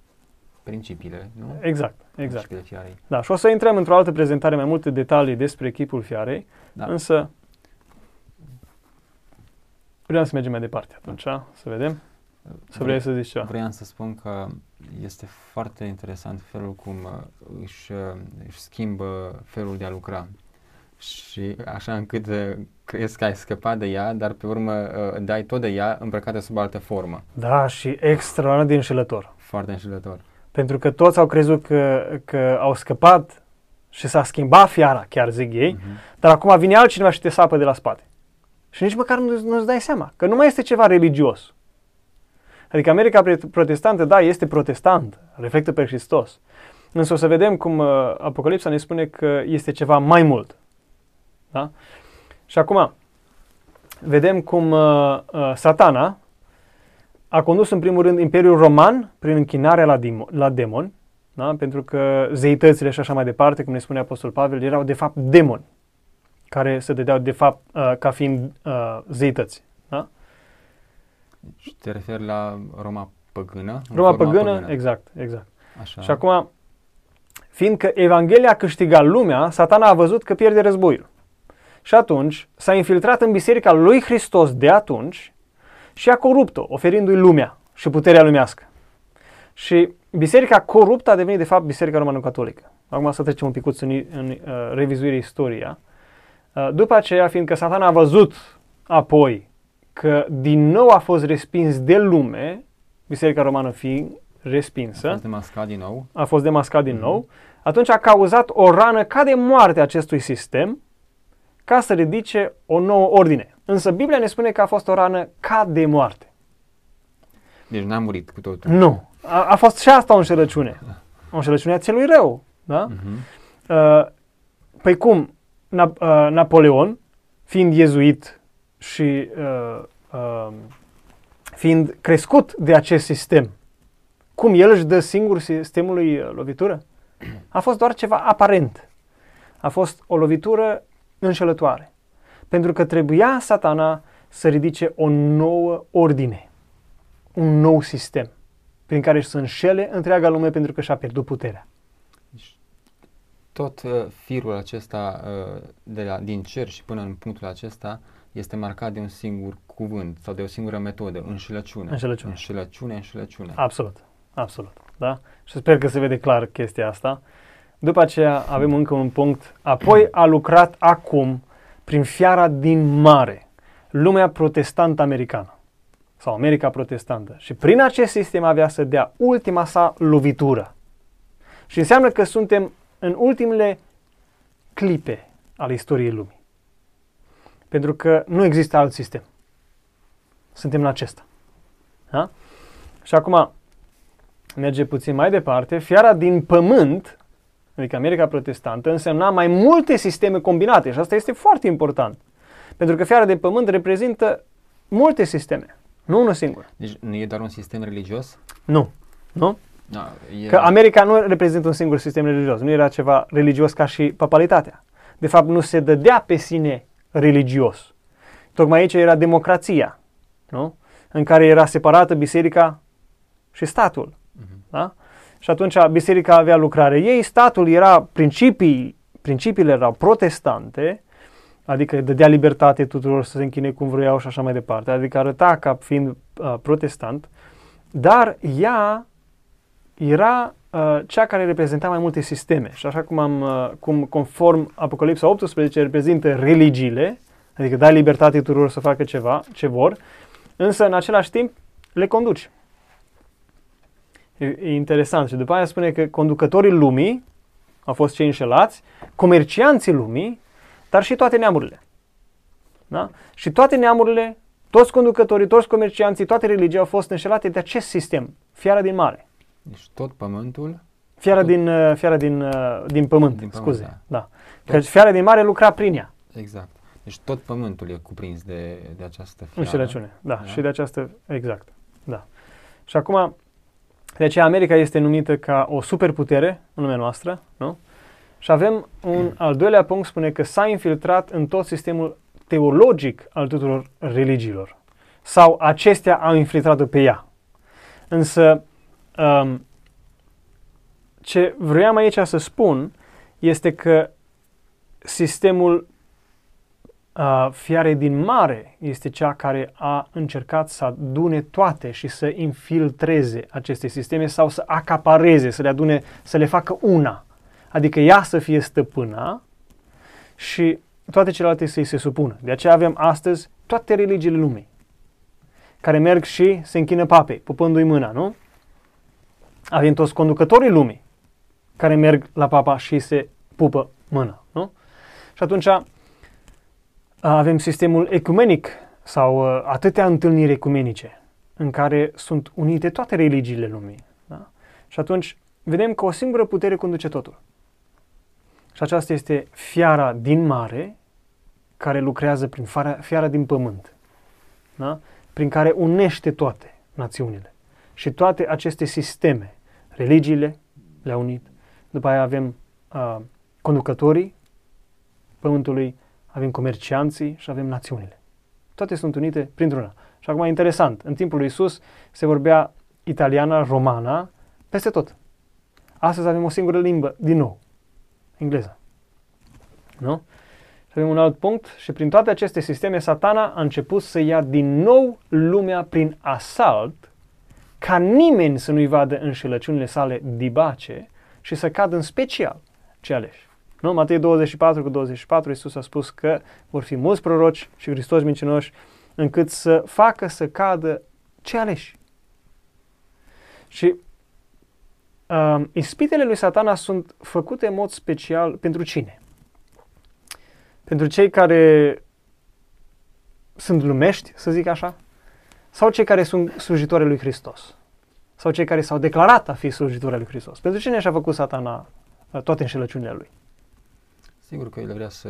principiile, nu? Exact, exact. Principiile fiarei. Da, și o să intrăm într-o altă prezentare mai multe detalii despre echipul fiarei, da. însă vreau să mergem mai departe atunci, să vedem. Să vrei să zici ceva. Vreau să spun că este foarte interesant felul cum uh, își, uh, își schimbă felul de a lucra și așa încât uh, crezi că ai scăpat de ea, dar pe urmă uh, dai tot de ea îmbrăcată sub altă formă. Da, și extraordinar de înșelător. Foarte înșelător. Pentru că toți au crezut că, că au scăpat și s-a schimbat fiara, chiar zic ei, uh-huh. dar acum vine altcineva și te sapă de la spate. Și nici măcar nu, nu-ți dai seama că nu mai este ceva religios. Adică America protestantă, da, este protestant, reflectă pe Hristos. Însă o să vedem cum uh, Apocalipsa ne spune că este ceva mai mult. Da? Și acum, vedem cum uh, uh, satana a condus în primul rând Imperiul Roman prin închinarea la, dim- la demoni, da? pentru că zeitățile și așa mai departe, cum ne spune Apostol Pavel, erau de fapt demoni care se dădeau de fapt uh, ca fiind uh, zeități. Da? Și te referi la Roma păgână? Roma păgână, păgână, exact, exact. Așa. Și acum, fiindcă Evanghelia a câștigat lumea, satana a văzut că pierde războiul. Și atunci s-a infiltrat în biserica lui Hristos de atunci și a corupt-o, oferindu-i lumea și puterea lumească. Și biserica coruptă a devenit de fapt biserica romano-catolică. Acum să trecem un pic în, în uh, revizuire istoria. Uh, după aceea, fiindcă satana a văzut apoi că din nou a fost respins de lume, biserica romană fiind respinsă, a fost demascat din nou, a fost demascat din mm-hmm. nou atunci a cauzat o rană ca de moarte acestui sistem ca să ridice o nouă ordine. Însă Biblia ne spune că a fost o rană ca de moarte. Deci n-a murit cu totul. Nu. A, a fost și asta o înșelăciune. O înșelăciune a celui rău. Da? Uh-huh. Uh, păi cum? Na, uh, Napoleon, fiind iezuit și uh, uh, fiind crescut de acest sistem, cum el își dă singur sistemului uh, lovitură? A fost doar ceva aparent. A fost o lovitură înșelătoare. Pentru că trebuia satana să ridice o nouă ordine, un nou sistem prin care să înșele întreaga lume pentru că și-a pierdut puterea. Deci, tot uh, firul acesta uh, de la, din cer și până în punctul acesta este marcat de un singur cuvânt sau de o singură metodă, înșelăciune. Înșelăciune. Înșelăciune, înșelăciune. Absolut, absolut. Da? Și sper că se vede clar chestia asta. După aceea avem încă un punct. Apoi a lucrat acum prin fiara din mare, lumea protestantă americană sau America protestantă. Și prin acest sistem avea să dea ultima sa lovitură. Și înseamnă că suntem în ultimele clipe ale istoriei lumii. Pentru că nu există alt sistem. Suntem în acesta. Da? Și acum merge puțin mai departe. Fiara din pământ adică America Protestantă, însemna mai multe sisteme combinate și asta este foarte important. Pentru că fiara de pământ reprezintă multe sisteme, nu unul singur. Deci nu e doar un sistem religios? Nu. Nu? Da, e... Că America nu reprezintă un singur sistem religios, nu era ceva religios ca și papalitatea. De fapt, nu se dădea pe sine religios. Tocmai aici era democrația, nu? în care era separată biserica și statul. Uh-huh. Da? Și atunci biserica avea lucrare ei, statul era, principii, principiile erau protestante, adică dădea libertate tuturor să se închine cum vreau și așa mai departe, adică arăta ca fiind uh, protestant, dar ea era uh, cea care reprezenta mai multe sisteme. Și așa cum, am, uh, cum conform Apocalipsa 18 reprezintă religiile, adică dai libertate tuturor să facă ceva, ce vor, însă în același timp le conduci. E, e interesant. Și după aia spune că conducătorii lumii au fost cei înșelați, comercianții lumii, dar și toate neamurile. Da? Și toate neamurile, toți conducătorii, toți comercianții, toate religii au fost înșelate de acest sistem, fiara din mare. Deci tot pământul? Fiara, tot... din, uh, fiara din, uh, din pământ, din pământ scuze. Da. da. Tot... Că fiara din mare lucra prin ea. Exact. Deci tot pământul e cuprins de, de această fiară. Înșelăciune, da, da. Și de această, exact. Da. Și acum, de aceea America este numită ca o superputere în lumea noastră, nu? Și avem un al doilea punct, spune că s-a infiltrat în tot sistemul teologic al tuturor religiilor. Sau acestea au infiltrat-o pe ea. Însă, um, ce vreau aici să spun este că sistemul uh, fiare din mare este cea care a încercat să adune toate și să infiltreze aceste sisteme sau să acapareze, să le adune, să le facă una. Adică ea să fie stăpâna și toate celelalte să-i se supună. De aceea avem astăzi toate religiile lumii care merg și se închină papei, pupându-i mâna, nu? Avem toți conducătorii lumii care merg la papa și se pupă mâna, nu? Și atunci avem sistemul ecumenic sau atâtea întâlniri ecumenice în care sunt unite toate religiile lumii. Da? Și atunci vedem că o singură putere conduce totul. Și aceasta este fiara din mare care lucrează prin fiara din pământ. Da? Prin care unește toate națiunile. Și toate aceste sisteme, religiile le-a unit. După aia avem uh, conducătorii pământului, avem comercianții și avem națiunile. Toate sunt unite printr-una. Și acum interesant, în timpul lui Isus se vorbea italiana, romana, peste tot. Astăzi avem o singură limbă, din nou, engleza. Nu? Și avem un alt punct și prin toate aceste sisteme satana a început să ia din nou lumea prin asalt ca nimeni să nu-i vadă înșelăciunile sale dibace și să cadă în special ce aleși. Nu? Matei 24 cu 24, Iisus a spus că vor fi mulți proroci și Hristos mincinoși încât să facă să cadă ce aleși. Și uh, ispitele lui satana sunt făcute în mod special pentru cine? Pentru cei care sunt lumești, să zic așa, sau cei care sunt slujitori lui Hristos? Sau cei care s-au declarat a fi slujitori lui Hristos? Pentru cine și-a făcut satana uh, toate înșelăciunile lui? Sigur că el vrea să,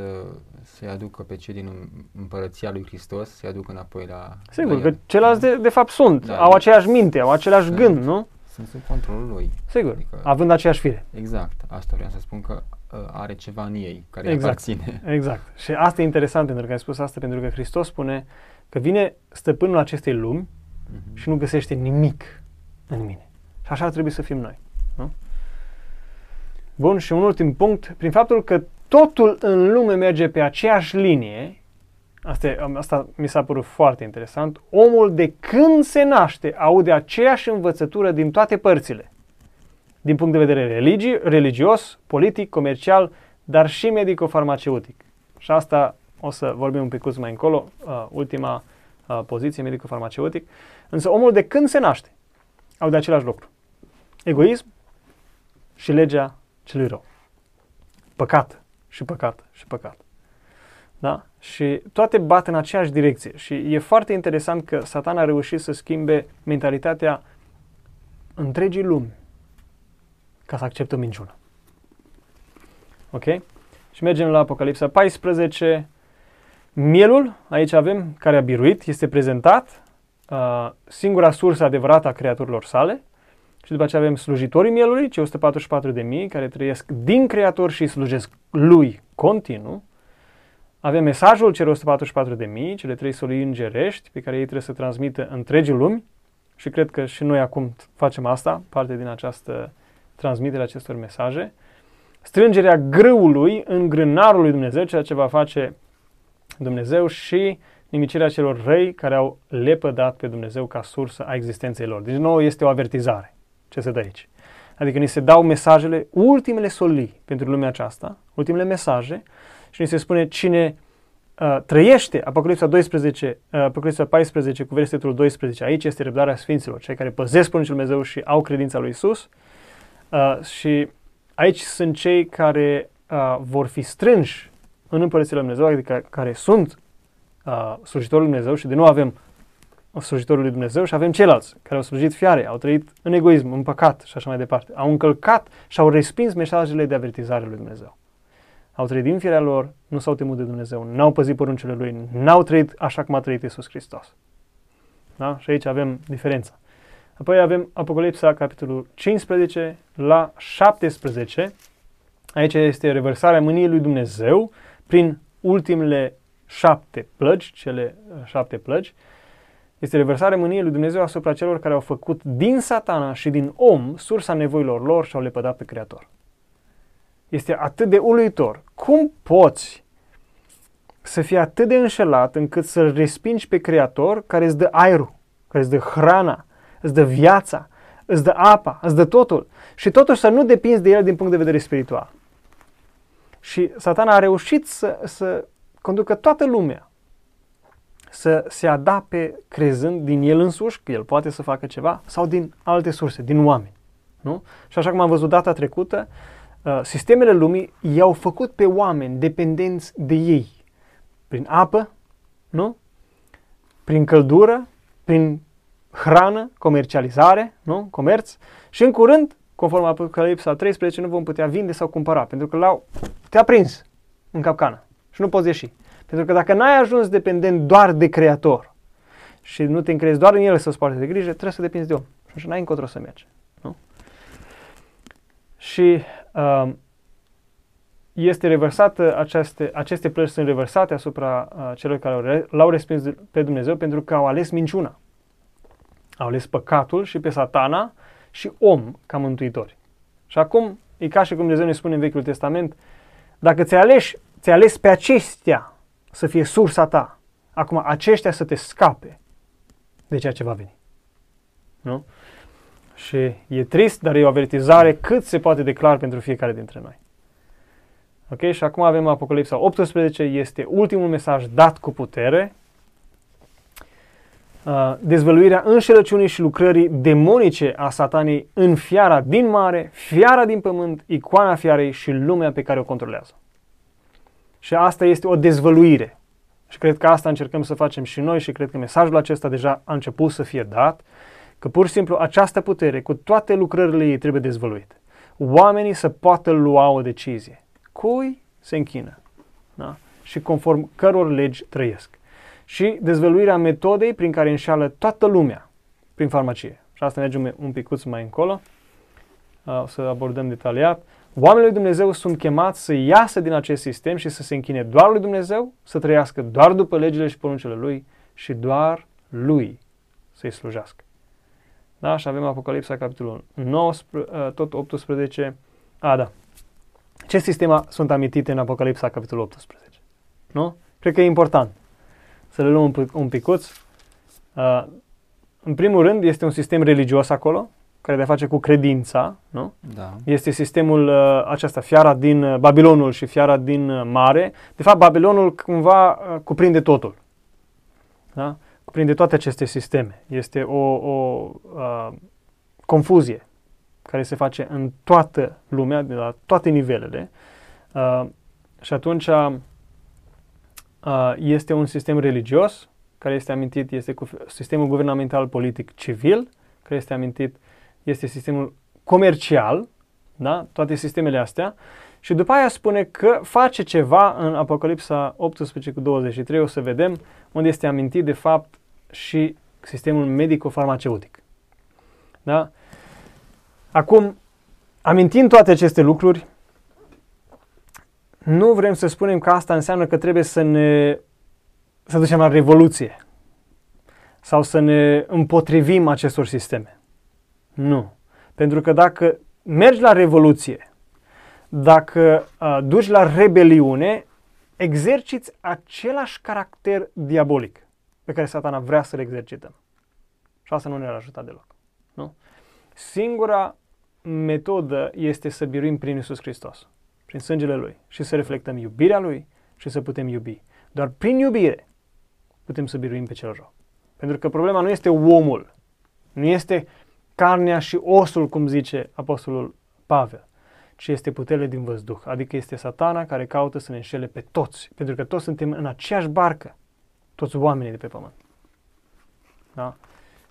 să-i aducă pe cei din împărăția lui Hristos, să-i aducă înapoi la Sigur, la că ceilalți de, de fapt sunt, da, au aceeași minte, au același sunt, gând, nu? Sunt sub controlul lui. Sigur, adică, având aceeași fire. Exact, asta vreau să spun că uh, are ceva în ei care exact, aparține. Exact. Și asta e interesant pentru că ai spus asta, pentru că Hristos spune că vine stăpânul acestei lumi uh-huh. și nu găsește nimic în mine. Și așa ar trebui să fim noi. Nu? Bun, și un ultim punct, prin faptul că totul în lume merge pe aceeași linie, asta, asta mi s-a părut foarte interesant, omul de când se naște aude aceeași învățătură din toate părțile. Din punct de vedere religi- religios, politic, comercial, dar și medico-farmaceutic. Și asta o să vorbim un pic mai încolo, uh, ultima uh, poziție, medico-farmaceutic. Însă omul de când se naște aude același lucru. Egoism și legea celui rău. Păcat și păcat și păcat. Da? Și toate bat în aceeași direcție. Și e foarte interesant că Satan a reușit să schimbe mentalitatea întregii lumi ca să accepte minciună. Ok? Și mergem la Apocalipsa 14. Mielul, aici avem, care a biruit, este prezentat, uh, singura sursă adevărată a creaturilor sale, și după aceea avem slujitorii mielului, cei 144 de mii, care trăiesc din Creator și slujesc lui continuu. Avem mesajul celor 144 de mii, cele trei solii îngerești, pe care ei trebuie să transmită întregii lumi. Și cred că și noi acum facem asta, parte din această transmitere a acestor mesaje. Strângerea grâului în grânarul lui Dumnezeu, ceea ce va face Dumnezeu și nimicirea celor răi care au lepădat pe Dumnezeu ca sursă a existenței lor. Deci, nou este o avertizare ce se dă aici. Adică ni se dau mesajele, ultimele solii pentru lumea aceasta, ultimele mesaje și ni se spune cine uh, trăiește Apocalipsa 12, uh, Apocalipsa 14 cu versetul 12. Aici este răbdarea Sfinților, cei care păzesc Pruncul Dumnezeu și au credința lui Isus. Uh, și aici sunt cei care uh, vor fi strânși în Împărăția lui Dumnezeu, adică care sunt uh, slujitorul lui Dumnezeu și de nu avem slujitorul lui Dumnezeu și avem ceilalți care au slujit fiare, au trăit în egoism, în păcat și așa mai departe. Au încălcat și au respins mesajele de avertizare lui Dumnezeu. Au trăit din firea lor, nu s-au temut de Dumnezeu, n-au păzit poruncile Lui, n-au trăit așa cum a trăit Iisus Hristos. Da? Și aici avem diferența. Apoi avem Apocalipsa, capitolul 15 la 17. Aici este revărsarea mâniei lui Dumnezeu prin ultimele șapte plăgi, cele șapte plăgi, este revărsarea mâniei lui Dumnezeu asupra celor care au făcut din satana și din om sursa nevoilor lor și au lepădat pe Creator. Este atât de uluitor. Cum poți să fii atât de înșelat încât să-L respingi pe Creator care îți dă aerul, care îți dă hrana, îți dă viața, îți dă apa, îți dă totul. Și totuși să nu depinzi de El din punct de vedere spiritual. Și satana a reușit să, să conducă toată lumea să se adapte crezând din el însuși că el poate să facă ceva sau din alte surse, din oameni. Nu? Și așa cum am văzut data trecută, uh, sistemele lumii i-au făcut pe oameni dependenți de ei. Prin apă, nu? Prin căldură, prin hrană, comercializare, nu? Comerț. Și în curând, conform Apocalipsa 13, nu vom putea vinde sau cumpăra, pentru că l-au, te-a prins în capcană și nu poți ieși. Pentru că dacă n-ai ajuns dependent doar de Creator și nu te încrezi doar în El să-ți poarte de grijă, trebuie să depinzi de om. Și așa n-ai încotro să mergi. Nu? Și uh, este reversată, aceste, aceste plăci sunt reversate asupra uh, celor care l-au respins pe Dumnezeu pentru că au ales minciuna. Au ales păcatul și pe satana și om ca mântuitori. Și acum e ca și cum Dumnezeu ne spune în Vechiul Testament, dacă ți-ai ales, ți ales pe acestea să fie sursa ta. Acum, aceștia să te scape de ceea ce va veni. Nu? Și e trist, dar e o avertizare cât se poate declara pentru fiecare dintre noi. Ok? Și acum avem Apocalipsa 18, este ultimul mesaj dat cu putere. Uh, dezvăluirea înșelăciunii și lucrării demonice a satanii în fiara din mare, fiara din pământ, icoana fiarei și lumea pe care o controlează. Și asta este o dezvăluire. Și cred că asta încercăm să facem și noi și cred că mesajul acesta deja a început să fie dat, că pur și simplu această putere, cu toate lucrările ei, trebuie dezvăluită. Oamenii să poată lua o decizie. Cui se închină? Da? Și conform căror legi trăiesc. Și dezvăluirea metodei prin care înșeală toată lumea prin farmacie. Și asta mergem un picuț mai încolo, o să abordăm detaliat. Oamenii lui Dumnezeu sunt chemați să iasă din acest sistem și să se închine doar lui Dumnezeu, să trăiască doar după legile și poruncile lui și doar lui să-i slujească. Da? Și avem Apocalipsa, capitolul 19, ă, tot 18. A, da. Ce sisteme sunt amintite în Apocalipsa, capitolul 18? Nu? Cred că e important să le luăm un, un picuț. Uh, în primul rând, este un sistem religios acolo, care de a face cu credința, nu? Da. Este sistemul uh, acesta, fiara din uh, Babilonul și fiara din uh, mare. De fapt, Babilonul cumva uh, cuprinde totul. Da? Cuprinde toate aceste sisteme. Este o, o uh, confuzie care se face în toată lumea, de la toate nivelele. Uh, și atunci uh, este un sistem religios care este amintit, este cu sistemul guvernamental politic civil, care este amintit este sistemul comercial, da? toate sistemele astea, și după aia spune că face ceva în Apocalipsa 18 cu 23, o să vedem, unde este amintit de fapt și sistemul medico-farmaceutic. Da? Acum, amintind toate aceste lucruri, nu vrem să spunem că asta înseamnă că trebuie să ne să ducem la revoluție sau să ne împotrivim acestor sisteme. Nu. Pentru că dacă mergi la revoluție, dacă uh, duci la rebeliune, exerciți același caracter diabolic pe care satana vrea să-l exercităm. Și asta nu ne-ar ajuta deloc. Nu? Singura metodă este să biruim prin Iisus Hristos, prin sângele Lui și să reflectăm iubirea Lui și să putem iubi. Doar prin iubire putem să biruim pe cel rău. Pentru că problema nu este omul, nu este carnea și osul, cum zice Apostolul Pavel, ci este puterea din văzduh, adică este satana care caută să ne înșele pe toți, pentru că toți suntem în aceeași barcă, toți oamenii de pe pământ. Da?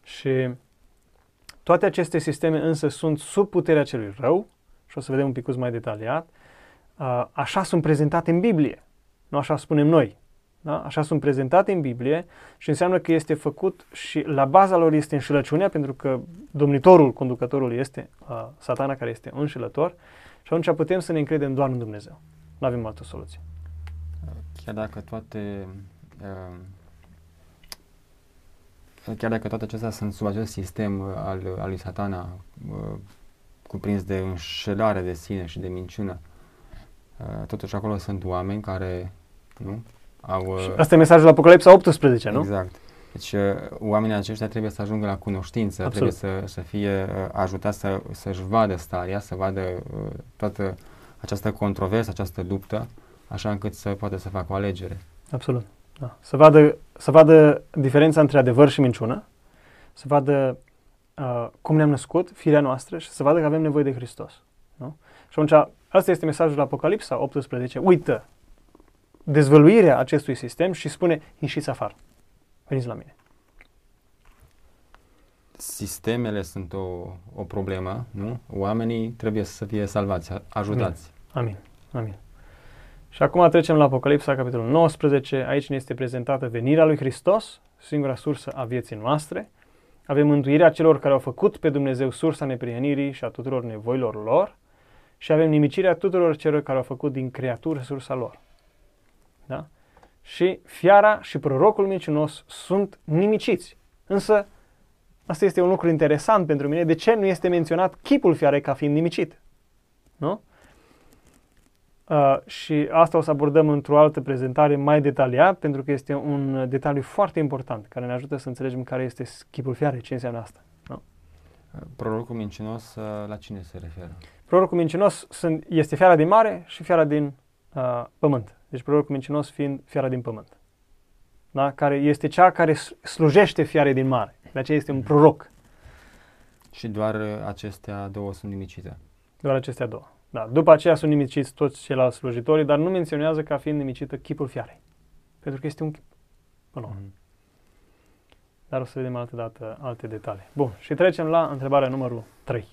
Și toate aceste sisteme însă sunt sub puterea celui rău, și o să vedem un pic mai detaliat, așa sunt prezentate în Biblie, nu așa spunem noi. Da? Așa sunt prezentate în Biblie și înseamnă că este făcut și la baza lor este înșelăciunea, pentru că domnitorul, conducătorul este uh, satana care este înșelător și atunci putem să ne încredem doar în Dumnezeu. Nu avem altă soluție. Chiar dacă toate uh, chiar dacă toate acestea sunt sub acest sistem al, al lui satana uh, cuprins de înșelare de sine și de minciună, uh, totuși acolo sunt oameni care nu, au... uh, Și asta e mesajul Apocalipsa 18, nu? Exact. Deci uh, oamenii aceștia trebuie să ajungă la cunoștință, Absolut. trebuie să, să fie uh, ajutați să, să-și vadă starea, să vadă uh, toată această controversă, această luptă, așa încât să poată să facă o alegere. Absolut. Da. Să, vadă, să vadă diferența între adevăr și minciună, să vadă uh, cum ne-am născut, firea noastră și să vadă că avem nevoie de Hristos. Nu? Și atunci, asta este mesajul Apocalipsa 18. Uită dezvăluirea acestui sistem și spune, ieșiți afară. Veniți la mine. Sistemele sunt o, o problemă, nu? Oamenii trebuie să fie salvați, a- ajutați. Amin. Amin. Și acum trecem la Apocalipsa, capitolul 19. Aici ne este prezentată venirea lui Hristos, singura sursă a vieții noastre. Avem mântuirea celor care au făcut pe Dumnezeu sursa neprienirii și a tuturor nevoilor lor și avem nimicirea tuturor celor care au făcut din creatură sursa lor. Da? Și fiara și prorocul mincinos sunt nimiciți. Însă, asta este un lucru interesant pentru mine. De ce nu este menționat chipul fiarei ca fiind nimicit? Nu? Uh, și asta o să abordăm într-o altă prezentare mai detaliat, pentru că este un uh, detaliu foarte important care ne ajută să înțelegem care este chipul fiarei, ce înseamnă asta. Nu? Prorocul mincinos, uh, la cine se referă? Prorocul mincinos sunt, este fiara din mare și fiara din uh, pământ. Deci prorocul mincinos fiind fiara din pământ. Da? Care este cea care s- slujește fiarei din mare. De aceea este un proroc. Și doar uh, acestea două sunt nimicite. Doar acestea două. Da. După aceea sunt nimiciți toți ceilalți slujitori, dar nu menționează ca fiind nimicită chipul fiarei. Pentru că este un chip. Până la urmă. Mhm. Dar o să vedem altă dată alte detalii. Bun, și trecem la întrebarea numărul 3.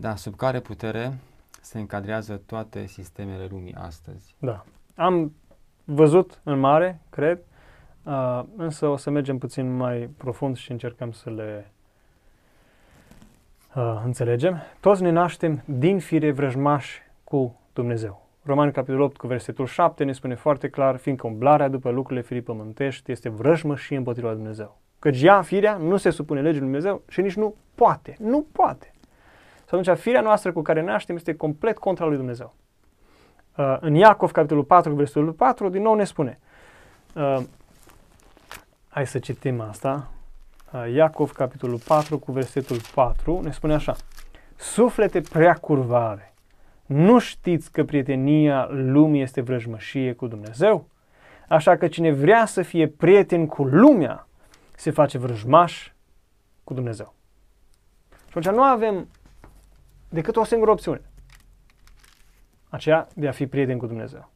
Da, sub care putere se încadrează toate sistemele lumii astăzi? Da. Am văzut în mare, cred, uh, însă o să mergem puțin mai profund și încercăm să le uh, înțelegem. Toți ne naștem din fire vrăjmași cu Dumnezeu. Romani, capitolul 8, cu versetul 7, ne spune foarte clar, fiindcă umblarea după lucrurile firii pământești este vrăjmășie împotriva lui Dumnezeu. Căci ea, firea, nu se supune legii lui Dumnezeu și nici nu poate. Nu poate. Și atunci, firea noastră cu care naștem este complet contra lui Dumnezeu. Uh, în Iacov, capitolul 4, cu versetul 4, din nou ne spune. Uh, hai să citim asta. Uh, Iacov, capitolul 4, cu versetul 4, ne spune așa. Suflete prea curvare, nu știți că prietenia lumii este vrăjmășie cu Dumnezeu? Așa că cine vrea să fie prieten cu lumea, se face vrăjmaș cu Dumnezeu. Și atunci nu avem decât o singură opțiune. Aceea de a fi prieten cu Dumnezeu.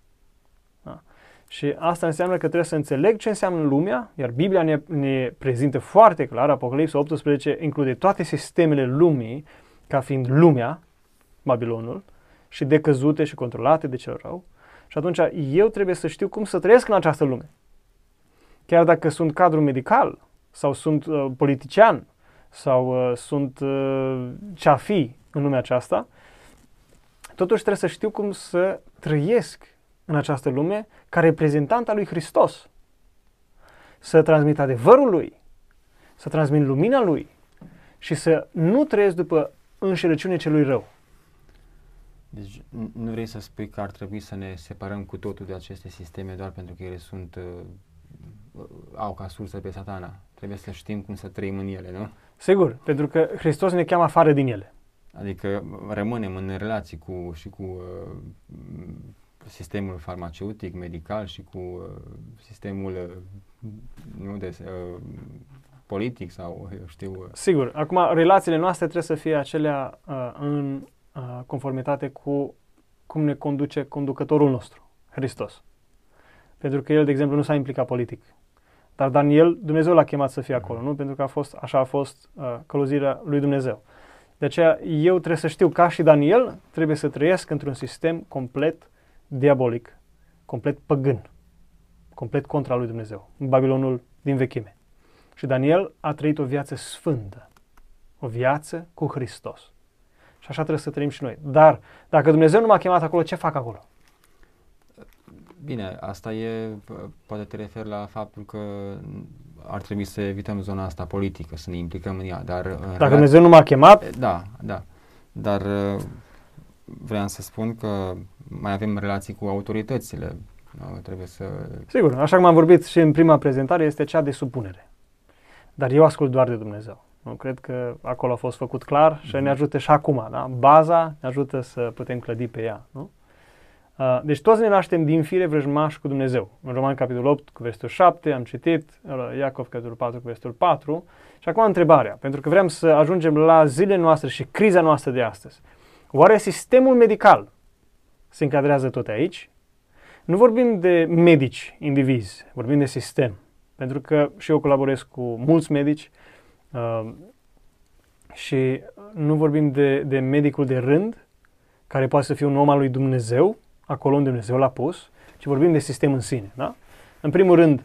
Da? Și asta înseamnă că trebuie să înțeleg ce înseamnă lumea, iar Biblia ne, ne prezintă foarte clar, Apocalipsa 18 include toate sistemele lumii ca fiind lumea, Babilonul, și decăzute și controlate de cel rău. Și atunci eu trebuie să știu cum să trăiesc în această lume. Chiar dacă sunt cadru medical, sau sunt uh, politician, sau uh, sunt uh, ce-a fi în lumea aceasta, totuși trebuie să știu cum să trăiesc în această lume ca reprezentant al lui Hristos. Să transmit adevărul lui, să transmit lumina lui și să nu trăiesc după înșelăciune celui rău. Deci n- nu vrei să spui că ar trebui să ne separăm cu totul de aceste sisteme doar pentru că ele sunt, uh, au ca sursă pe satana. Trebuie să știm cum să trăim în ele, nu? Sigur, pentru că Hristos ne cheamă afară din ele. Adică rămânem în relații cu, și cu uh, m, sistemul farmaceutic, medical și cu uh, sistemul uh, nu de, uh, politic sau eu știu. Uh, Sigur, acum relațiile noastre trebuie să fie acelea uh, în uh, conformitate cu cum ne conduce conducătorul nostru, Hristos. Pentru că el, de exemplu, nu s-a implicat politic. Dar Daniel, Dumnezeu l-a chemat să fie acolo, nu? Pentru că a fost, așa a fost uh, călăuzirea lui Dumnezeu. De aceea eu trebuie să știu, ca și Daniel, trebuie să trăiesc într-un sistem complet diabolic, complet păgân, complet contra lui Dumnezeu, în Babilonul din vechime. Și Daniel a trăit o viață sfântă, o viață cu Hristos. Și așa trebuie să trăim și noi. Dar dacă Dumnezeu nu m-a chemat acolo, ce fac acolo? Bine, asta e, p- poate te referi la faptul că ar trebui să evităm zona asta politică, să ne implicăm în ea, dar... în Dacă rela- Dumnezeu nu m-a chemat, Da, da. Dar uh, vreau să spun că mai avem relații cu autoritățile, Nu? Trebuie să... Sigur, așa cum am vorbit și în prima prezentare, este cea de supunere. Dar eu ascult doar de Dumnezeu. Nu cred că acolo a fost făcut clar și ne ajută și acum. Da? Baza ne ajută să putem clădi pe ea. Nu? Uh, deci toți ne naștem din fire vrăjmași cu Dumnezeu. În Roman capitolul 8 cu versetul 7 am citit, uh, Iacov capitolul 4 cu versetul 4. Și acum întrebarea, pentru că vrem să ajungem la zilele noastre și criza noastră de astăzi. Oare sistemul medical se încadrează tot aici? Nu vorbim de medici indivizi, vorbim de sistem. Pentru că și eu colaborez cu mulți medici uh, și nu vorbim de, de medicul de rând, care poate să fie un om al lui Dumnezeu, acolo unde Dumnezeu l-a pus, ci vorbim de sistem în sine. Da? În primul rând,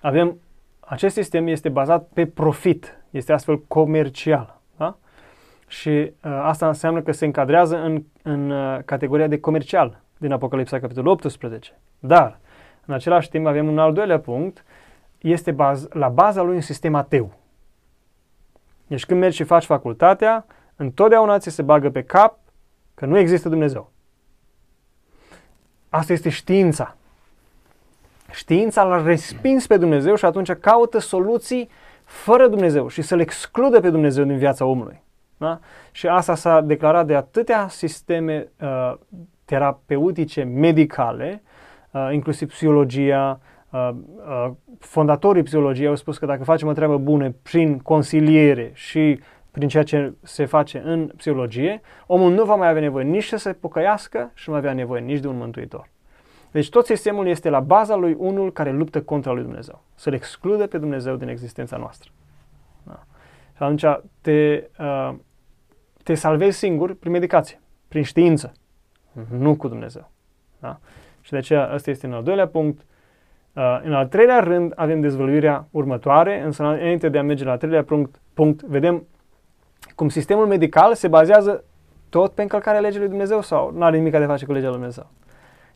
avem, acest sistem este bazat pe profit, este astfel comercial. Da? Și uh, asta înseamnă că se încadrează în, în uh, categoria de comercial din Apocalipsa, capitolul 18. Dar, în același timp, avem un al doilea punct, este baz, la baza lui un sistem ateu. Deci când mergi și faci facultatea, întotdeauna ți se bagă pe cap că nu există Dumnezeu. Asta este știința. Știința l-a respins pe Dumnezeu și atunci caută soluții fără Dumnezeu și să-L excludă pe Dumnezeu din viața omului. Da? Și asta s-a declarat de atâtea sisteme uh, terapeutice medicale, uh, inclusiv psihologia, uh, uh, fondatorii psihologiei au spus că dacă facem o treabă bună prin consiliere și prin ceea ce se face în psihologie, omul nu va mai avea nevoie nici să se pocăiască și nu va avea nevoie nici de un mântuitor. Deci tot sistemul este la baza lui unul care luptă contra lui Dumnezeu. Să-L exclude pe Dumnezeu din existența noastră. Da. Și atunci te, uh, te salvezi singur prin medicație, prin știință, nu cu Dumnezeu. Da? Și de aceea ăsta este în al doilea punct. Uh, în al treilea rând avem dezvăluirea următoare, însă înainte de a merge la al treilea punct, punct vedem cum sistemul medical se bazează tot pe încălcarea legii lui Dumnezeu sau nu are nimic de face cu legea lui Dumnezeu.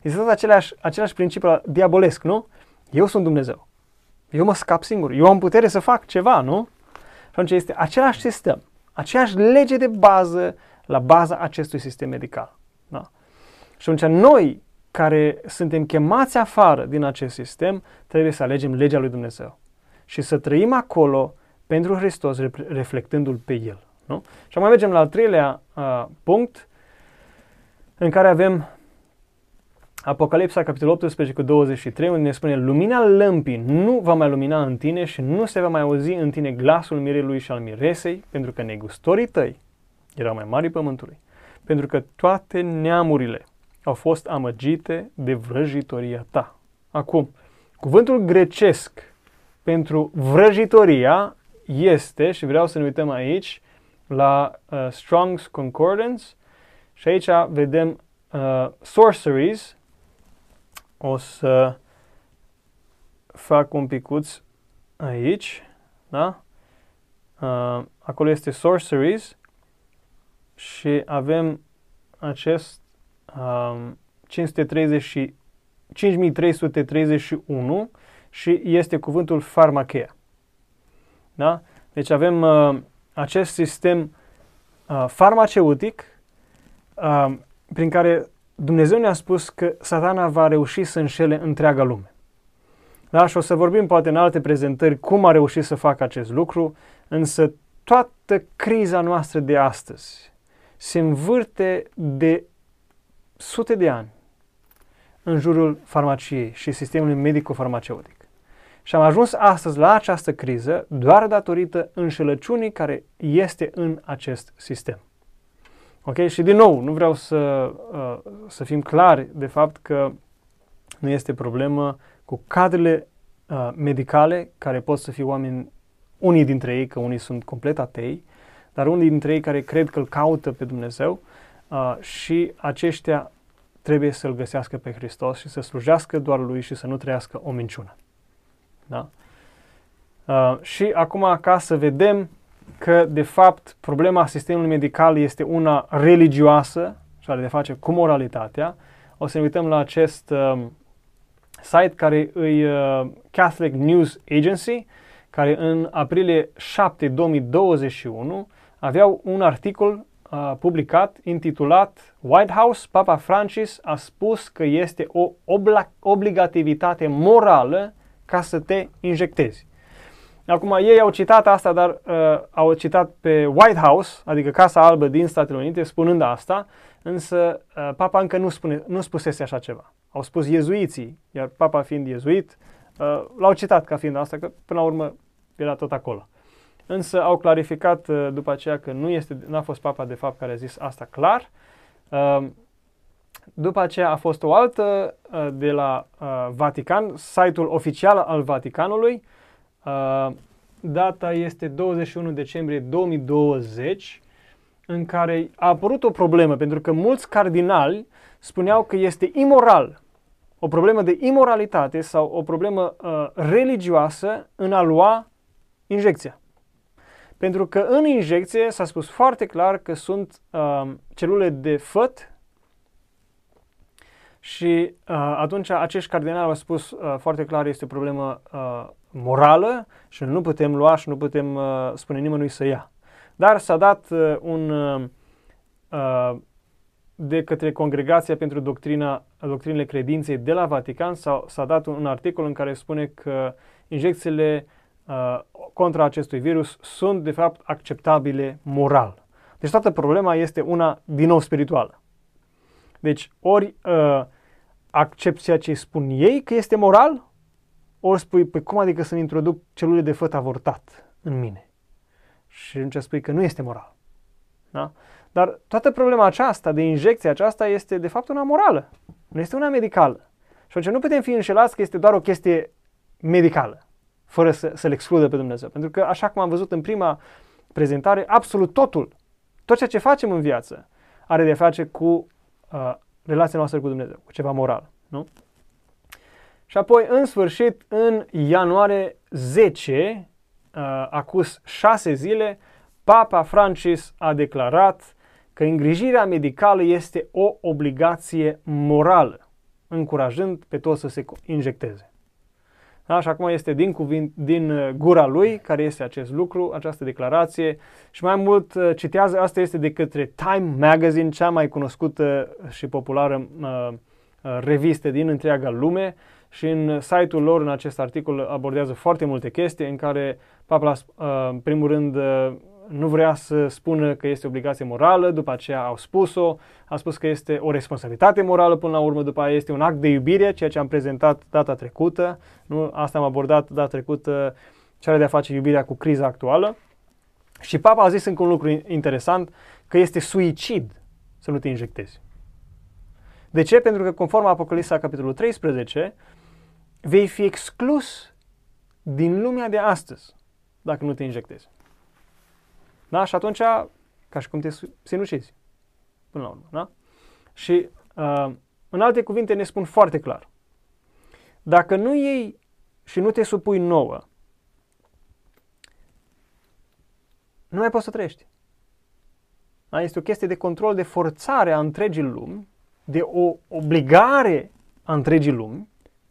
Este tot același, același principiu diabolesc, nu? Eu sunt Dumnezeu. Eu mă scap singur. Eu am putere să fac ceva, nu? Și atunci este același sistem, aceeași lege de bază la baza acestui sistem medical. Da? Și atunci noi, care suntem chemați afară din acest sistem, trebuie să alegem legea lui Dumnezeu și să trăim acolo pentru Hristos, reflectându-L pe El. Nu? Și mai mergem la al treilea uh, punct, în care avem Apocalipsa, capitolul 18 cu 23, unde ne spune Lumina lămpii nu va mai lumina în tine și nu se va mai auzi în tine glasul mirelui și al miresei, pentru că negustorii tăi erau mai mari pământului. Pentru că toate neamurile au fost amăgite de vrăjitoria ta. Acum, cuvântul grecesc pentru vrăjitoria este, și vreau să ne uităm aici, la uh, Strong's Concordance și aici vedem uh, sorceries. O să fac un picuț aici, da? Uh, acolo este sorceries și avem acest um, 530, 5331 și este cuvântul farmachea. Da? Deci avem uh, acest sistem uh, farmaceutic uh, prin care Dumnezeu ne-a spus că satana va reuși să înșele întreaga lume. Da? Și o să vorbim poate în alte prezentări cum a reușit să facă acest lucru, însă toată criza noastră de astăzi se învârte de sute de ani în jurul farmaciei și sistemului medico-farmaceutic. Și am ajuns astăzi la această criză doar datorită înșelăciunii care este în acest sistem. Ok? Și din nou, nu vreau să, uh, să fim clari de fapt că nu este problemă cu cadrele uh, medicale care pot să fie oameni, unii dintre ei, că unii sunt complet atei, dar unii dintre ei care cred că îl caută pe Dumnezeu uh, și aceștia trebuie să-L găsească pe Hristos și să slujească doar Lui și să nu trăiască o minciună. Da? Uh, și acum ca să vedem că de fapt problema sistemului medical este una religioasă și are de face cu moralitatea, o să ne uităm la acest uh, site care îi uh, Catholic News Agency, care în aprilie 7 2021 aveau un articol uh, publicat intitulat White House, Papa Francis a spus că este o obla- obligativitate morală ca să te injectezi. Acum, ei au citat asta, dar uh, au citat pe White House, adică Casa Albă din Statele Unite, spunând asta, însă uh, papa încă nu, spune, nu spusese așa ceva. Au spus iezuiții, iar papa fiind iezuit, uh, l-au citat ca fiind asta, că până la urmă era tot acolo. Însă au clarificat uh, după aceea că nu este, n-a fost papa de fapt care a zis asta clar. Uh, după aceea a fost o altă uh, de la uh, Vatican, site-ul oficial al Vaticanului, Uh, data este 21 decembrie 2020, în care a apărut o problemă, pentru că mulți cardinali spuneau că este imoral, o problemă de imoralitate sau o problemă uh, religioasă în a lua injecția. Pentru că în injecție s-a spus foarte clar că sunt uh, celule de făt și uh, atunci acești cardinali au spus uh, foarte clar este o problemă uh, morală și nu putem lua și nu putem uh, spune nimănui să ia. Dar s-a dat uh, un uh, uh, de către Congregația pentru Doctrina, Doctrinele Credinței de la Vatican s-a, s-a dat un, un articol în care spune că injecțiile uh, contra acestui virus sunt de fapt acceptabile moral. Deci toată problema este una din nou spirituală. Deci ori uh, accept ceea ce spun ei că este moral, ori spui, păi cum adică să-mi introduc celule de făt avortat în mine? Și atunci spui că nu este moral. Da? Dar toată problema aceasta de injecție aceasta este de fapt una morală. Nu este una medicală. Și atunci nu putem fi înșelați că este doar o chestie medicală, fără să, să-L excludă pe Dumnezeu. Pentru că, așa cum am văzut în prima prezentare, absolut totul, tot ceea ce facem în viață, are de face cu uh, relația noastră cu Dumnezeu, cu ceva moral. Nu? Și apoi, în sfârșit, în ianuarie 10, uh, acus 6 zile, Papa Francis a declarat că îngrijirea medicală este o obligație morală, încurajând pe toți să se injecteze. Da? Și acum este din, cuvint, din uh, gura lui care este acest lucru, această declarație și mai mult uh, citează, asta este de către Time Magazine, cea mai cunoscută și populară uh, uh, revistă din întreaga lume și în site-ul lor, în acest articol, abordează foarte multe chestii în care Papa, uh, în primul rând, uh, nu vrea să spună că este obligație morală, după aceea au spus-o, a spus că este o responsabilitate morală până la urmă, după aceea este un act de iubire, ceea ce am prezentat data trecută, nu? asta am abordat data trecută, ce are de a face iubirea cu criza actuală. Și Papa a zis încă un lucru interesant, că este suicid să nu te injectezi. De ce? Pentru că conform Apocalipsa capitolul 13, vei fi exclus din lumea de astăzi dacă nu te injectezi. Da? Și atunci, ca și cum te sinucizi, până la urmă. Da? Și uh, în alte cuvinte ne spun foarte clar. Dacă nu iei și nu te supui nouă, nu mai poți să trăiești. Da? Este o chestie de control, de forțare a întregii lumi, de o obligare a întregii lumi,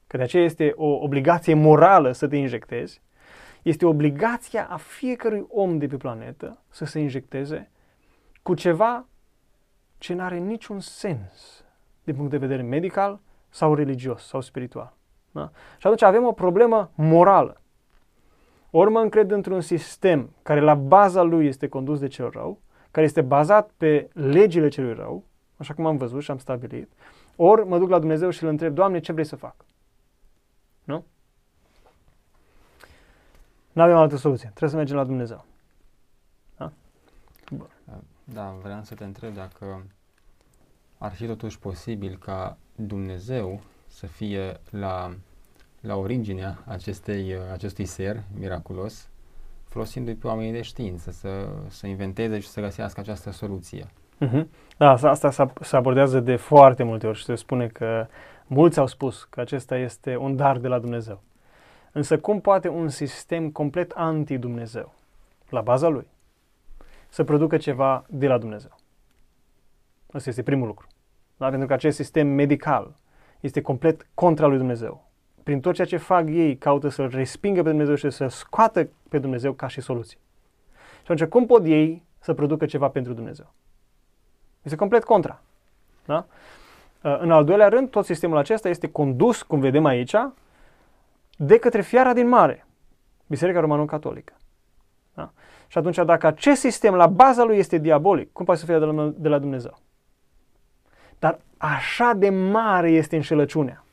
că de aceea este o obligație morală să te injectezi, este obligația a fiecărui om de pe planetă să se injecteze cu ceva ce nu are niciun sens din punct de vedere medical sau religios sau spiritual. Da? Și atunci avem o problemă morală. Ori mă încred într-un sistem care la baza lui este condus de cel rău, care este bazat pe legile celui rău, așa cum am văzut și am stabilit, ori mă duc la Dumnezeu și îl întreb, Doamne, ce vrei să fac? Nu? Nu avem altă soluție. Trebuie să mergem la Dumnezeu. Da? Bun. Da, vreau să te întreb dacă ar fi totuși posibil ca Dumnezeu să fie la, la originea acestei, acestui ser miraculos, folosindu-i pe oamenii de știință să, să inventeze și să găsească această soluție. Uh-huh. Da, asta, asta se abordează de foarte multe ori și se spune că mulți au spus că acesta este un dar de la Dumnezeu. Însă cum poate un sistem complet anti-Dumnezeu, la baza lui, să producă ceva de la Dumnezeu? Asta este primul lucru. Da? Pentru că acest sistem medical este complet contra lui Dumnezeu. Prin tot ceea ce fac ei, caută să-L respingă pe Dumnezeu și să scoată pe Dumnezeu ca și soluție. Și atunci, cum pot ei să producă ceva pentru Dumnezeu? Este complet contra. Da? Uh, în al doilea rând, tot sistemul acesta este condus, cum vedem aici, de către fiara din mare, Biserica Romano-Catolică. Da? Și atunci, dacă acest sistem la baza lui este diabolic, cum poate să fie de la, de la Dumnezeu? Dar așa de mare este înșelăciunea.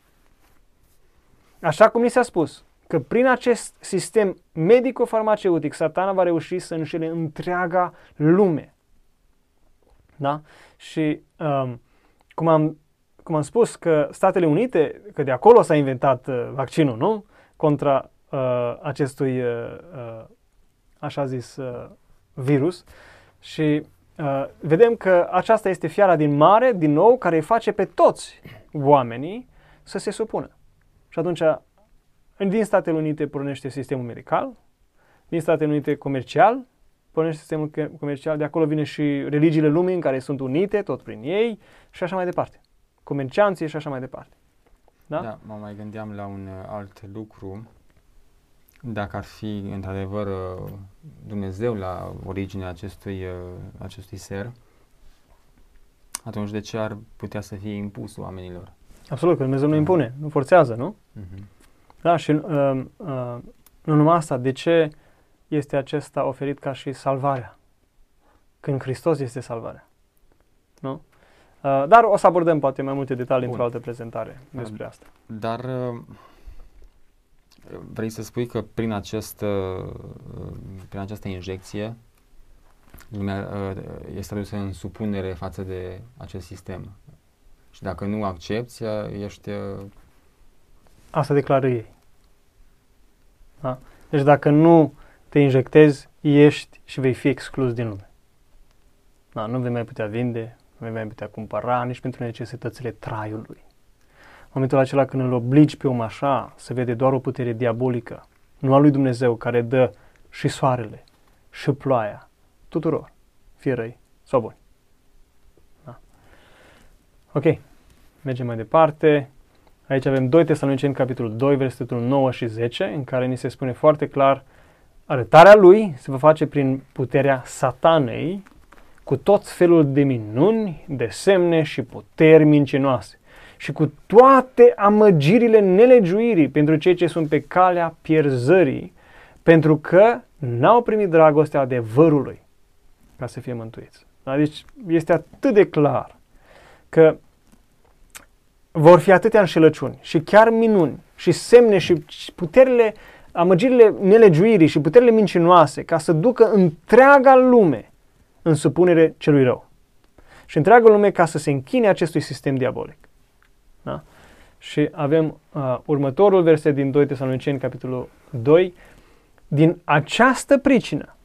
Așa cum ni s-a spus, că prin acest sistem medico-farmaceutic satana va reuși să înșele întreaga lume. Da? Și um, cum, am, cum am spus că Statele Unite, că de acolo s-a inventat uh, vaccinul, nu? Contra uh, acestui, uh, uh, așa zis, uh, virus. Și uh, vedem că aceasta este fiara din mare, din nou, care îi face pe toți oamenii să se supună. Și atunci din Statele Unite pornește sistemul medical, din Statele Unite comercial, pornește sistemul comercial, de acolo vine și religiile lumii în care sunt unite, tot prin ei și așa mai departe. Comercianții și așa mai departe. Da? Da, mă mai gândeam la un uh, alt lucru. Dacă ar fi într-adevăr uh, Dumnezeu la originea acestui, uh, acestui ser, atunci de ce ar putea să fie impus oamenilor? Absolut, că Dumnezeu nu impune, nu forțează, nu? Uh-huh. Da, și uh, uh, nu numai asta, de ce este acesta oferit ca și salvarea? Când Hristos este salvarea. Nu? Uh, dar o să abordăm poate mai multe detalii Bun. într-o altă prezentare despre asta. Dar uh, vrei să spui că prin, acest, uh, prin această injecție lumea uh, este adusă în supunere față de acest sistem. Și dacă nu accepti, ești uh, Asta declară ei. Da? Deci dacă nu te injectezi, ești și vei fi exclus din lume. Da, nu vei mai putea vinde, nu vei mai putea cumpăra nici pentru necesitățile traiului. În momentul acela când îl obligi pe om așa, se vede doar o putere diabolică, nu a lui Dumnezeu care dă și soarele, și ploaia, tuturor, fie răi sau buni. Da. Ok, mergem mai departe. Aici avem 2 Tesaloniceni, capitolul 2, versetul 9 și 10, în care ni se spune foarte clar arătarea lui se va face prin puterea satanei, cu tot felul de minuni, de semne și puteri mincinoase și cu toate amăgirile nelegiuirii pentru cei ce sunt pe calea pierzării, pentru că n-au primit dragostea adevărului ca să fie mântuiți. Da? Deci este atât de clar că vor fi atâtea înșelăciuni și chiar minuni și semne și puterile, amăgirile nelegiuirii și puterile mincinoase ca să ducă întreaga lume în supunere celui rău. Și întreaga lume ca să se închine acestui sistem diabolic. Da? Și avem uh, următorul verset din 2 Tesaloniceni, capitolul 2. Din această pricină,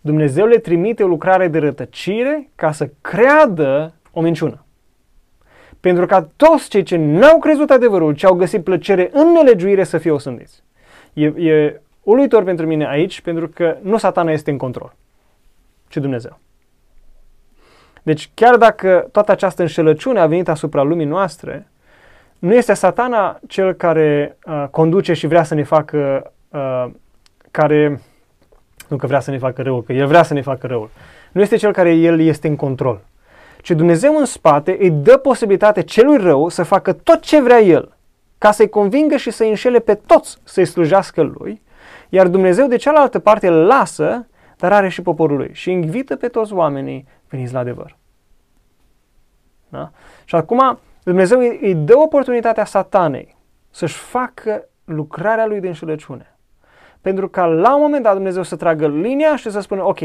Dumnezeu le trimite o lucrare de rătăcire ca să creadă o minciună pentru ca toți cei ce n-au crezut adevărul, ce au găsit plăcere în nelegiuire să fie osândiți. E, e uluitor pentru mine aici, pentru că nu satana este în control, ci Dumnezeu. Deci chiar dacă toată această înșelăciune a venit asupra lumii noastre, nu este satana cel care uh, conduce și vrea să ne facă, uh, care, nu că vrea să ne facă rău, că el vrea să ne facă răul. Nu este cel care el este în control ci Dumnezeu în spate îi dă posibilitate celui rău să facă tot ce vrea el, ca să-i convingă și să-i înșele pe toți să-i slujească lui, iar Dumnezeu de cealaltă parte îl lasă, dar are și poporul lui și invită pe toți oamenii veniți la adevăr. Da? Și acum Dumnezeu îi, îi dă oportunitatea satanei să-și facă lucrarea lui de înșelăciune. Pentru ca la un moment dat Dumnezeu să tragă linia și să spună, ok,